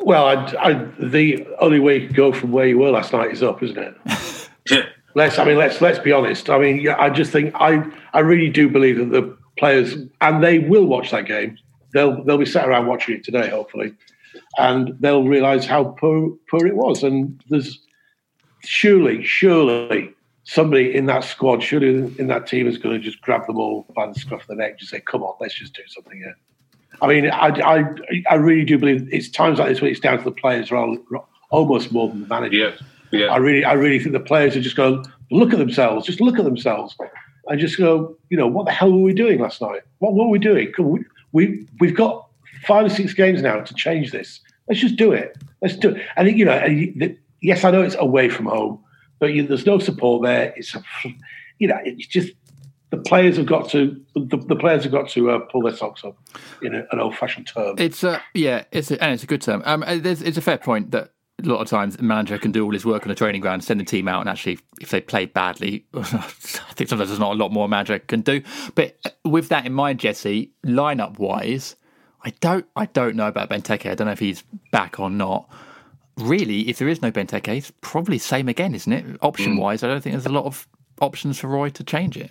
Well, I, I, the only way you can go from where you were last night is up, isn't it? Yeah. *laughs* Let's. I mean, let's let's be honest. I mean, yeah, I just think I I really do believe that the players and they will watch that game. They'll they'll be sat around watching it today, hopefully, and they'll realise how poor poor it was. And there's surely surely somebody in that squad, surely in that team, is going to just grab them all by the scruff of the neck, and just say, "Come on, let's just do something here." I mean, I, I, I really do believe it's times like this when it's down to the players rather, almost more than the manager. Yeah. Yeah. I really, I really think the players are just going look at themselves, just look at themselves, and just go, you know, what the hell were we doing last night? What were we doing? We, we we've got five or six games now to change this. Let's just do it. Let's do it. I think you know. Yes, I know it's away from home, but you, there's no support there. It's a, you know, it's just the players have got to the, the players have got to uh, pull their socks up in a, an old-fashioned term. It's a yeah, it's a, and it's a good term. Um, there's, it's a fair point that a lot of times a manager can do all his work on the training ground, send the team out, and actually, if they play badly, *laughs* I think sometimes there's not a lot more a manager can do. But with that in mind, Jesse, lineup wise, I don't, I don't know about Benteke. I don't know if he's back or not. Really, if there is no Benteke, it's probably same again, isn't it? Option wise, I don't think there's a lot of options for Roy to change it.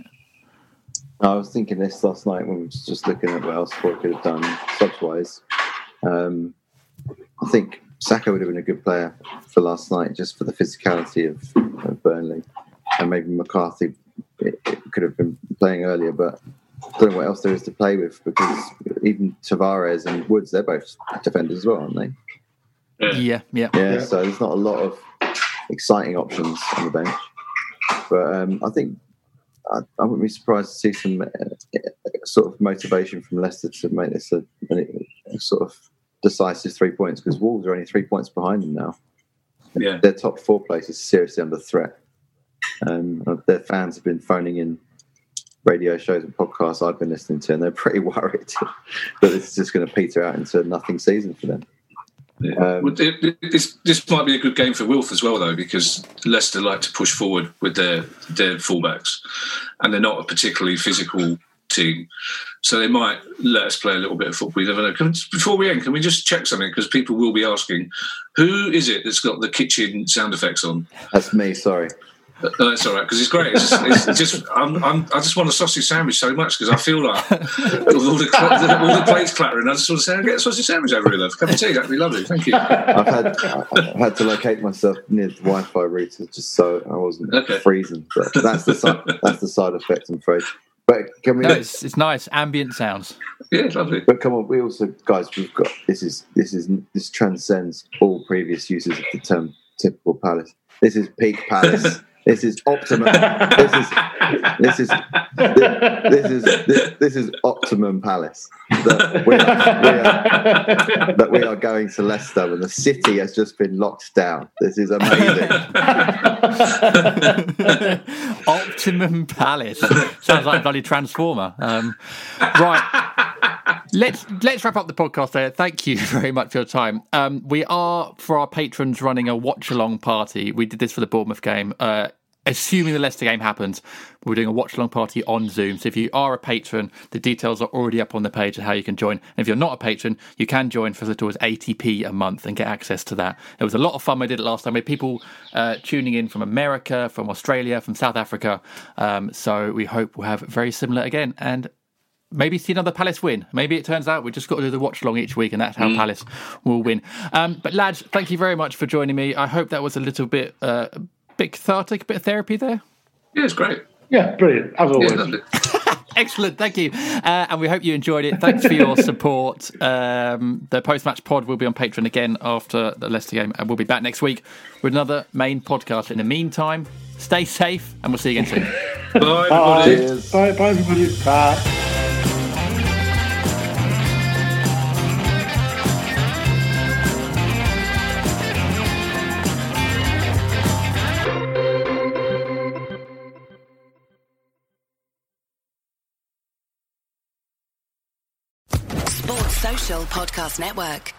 I was thinking this last night when we were just looking at what else Roy could have done subs wise. Um, I think Sakho would have been a good player for last night, just for the physicality of, of Burnley, and maybe McCarthy it, it could have been playing earlier, but I don't know what else there is to play with because even Tavares and Woods, they're both defenders as well, aren't they? Yeah, yeah, Yeah, so there's not a lot of exciting options on the bench. But um, I think I, I wouldn't be surprised to see some uh, sort of motivation from Leicester to make this a, a sort of decisive three points because Wolves are only three points behind them now. Yeah. Their top four place is seriously under threat. Um, their fans have been phoning in radio shows and podcasts I've been listening to, and they're pretty *laughs* worried *laughs* that it's just going to peter out into a nothing season for them. Um, Well, it- it- this, this might be a good game for Wilf as well, though, because Leicester like to push forward with their their fullbacks, and they're not a particularly physical team, so they might let us play a little bit of football. You never know. Can, before we end, can we just check something? Because people will be asking, who is it that's got the kitchen sound effects on? That's me. Sorry. That's all right because it's great. It's just, it's just I'm, I'm, I just want a sausage sandwich so much because I feel like with all the, cl- all the plates clattering, I just want to say, "I'll get a sausage sandwich over here, love. Cup of tea, that'd be lovely. Thank you. I've had I've had to locate myself near the Wi-Fi router just so I wasn't Okay. freezing. But that's the side, that's the side effect, I'm afraid. But can we? No, it's, it's nice ambient sounds. Yeah, lovely. But come on, we also guys, we've got this is this is this transcends all previous uses of the term typical palace. This is peak palace. *laughs* this is optimum. This is this is this is this, this is optimum palace. That we are, we are that we are going to Leicester and the city has just been locked down. This is amazing. *laughs* Optimum Palace sounds like a bloody transformer. Um, right, let's let's wrap up the podcast there. Thank you *laughs* very much for your time. Um, we are for our patrons running a watch along party. We did this for the Bournemouth game. Uh, assuming the Leicester game happens, we're doing a watch along party on Zoom. So if you are a patron, the details are already up on the page of how you can join. And if you're not a patron, you can join for as little as 80p a month and get access to that. It was a lot of fun. We did it last time. We had people uh, tuning in from America, from Australia, from South Africa. Um, so we hope we'll have very similar again. And maybe see another Palace win. Maybe it turns out we've just got to do the watch long each week, and that's how Palace will win. Um, but lads, thank you very much for joining me. I hope that was a little bit, uh, bit cathartic, a bit of therapy there. Yeah, it's great. Yeah, brilliant. As always. lovely. *laughs* Excellent, thank you, uh, and we hope you enjoyed it. Thanks for your *laughs* support. Um, the post-match pod will be on Patreon again after the Leicester game, and we'll be back next week with another main podcast. In the meantime, stay safe, and we'll see you again soon. Bye, *laughs* Bye. everybody. Bye, bye, everybody. Bye. Podcast Network.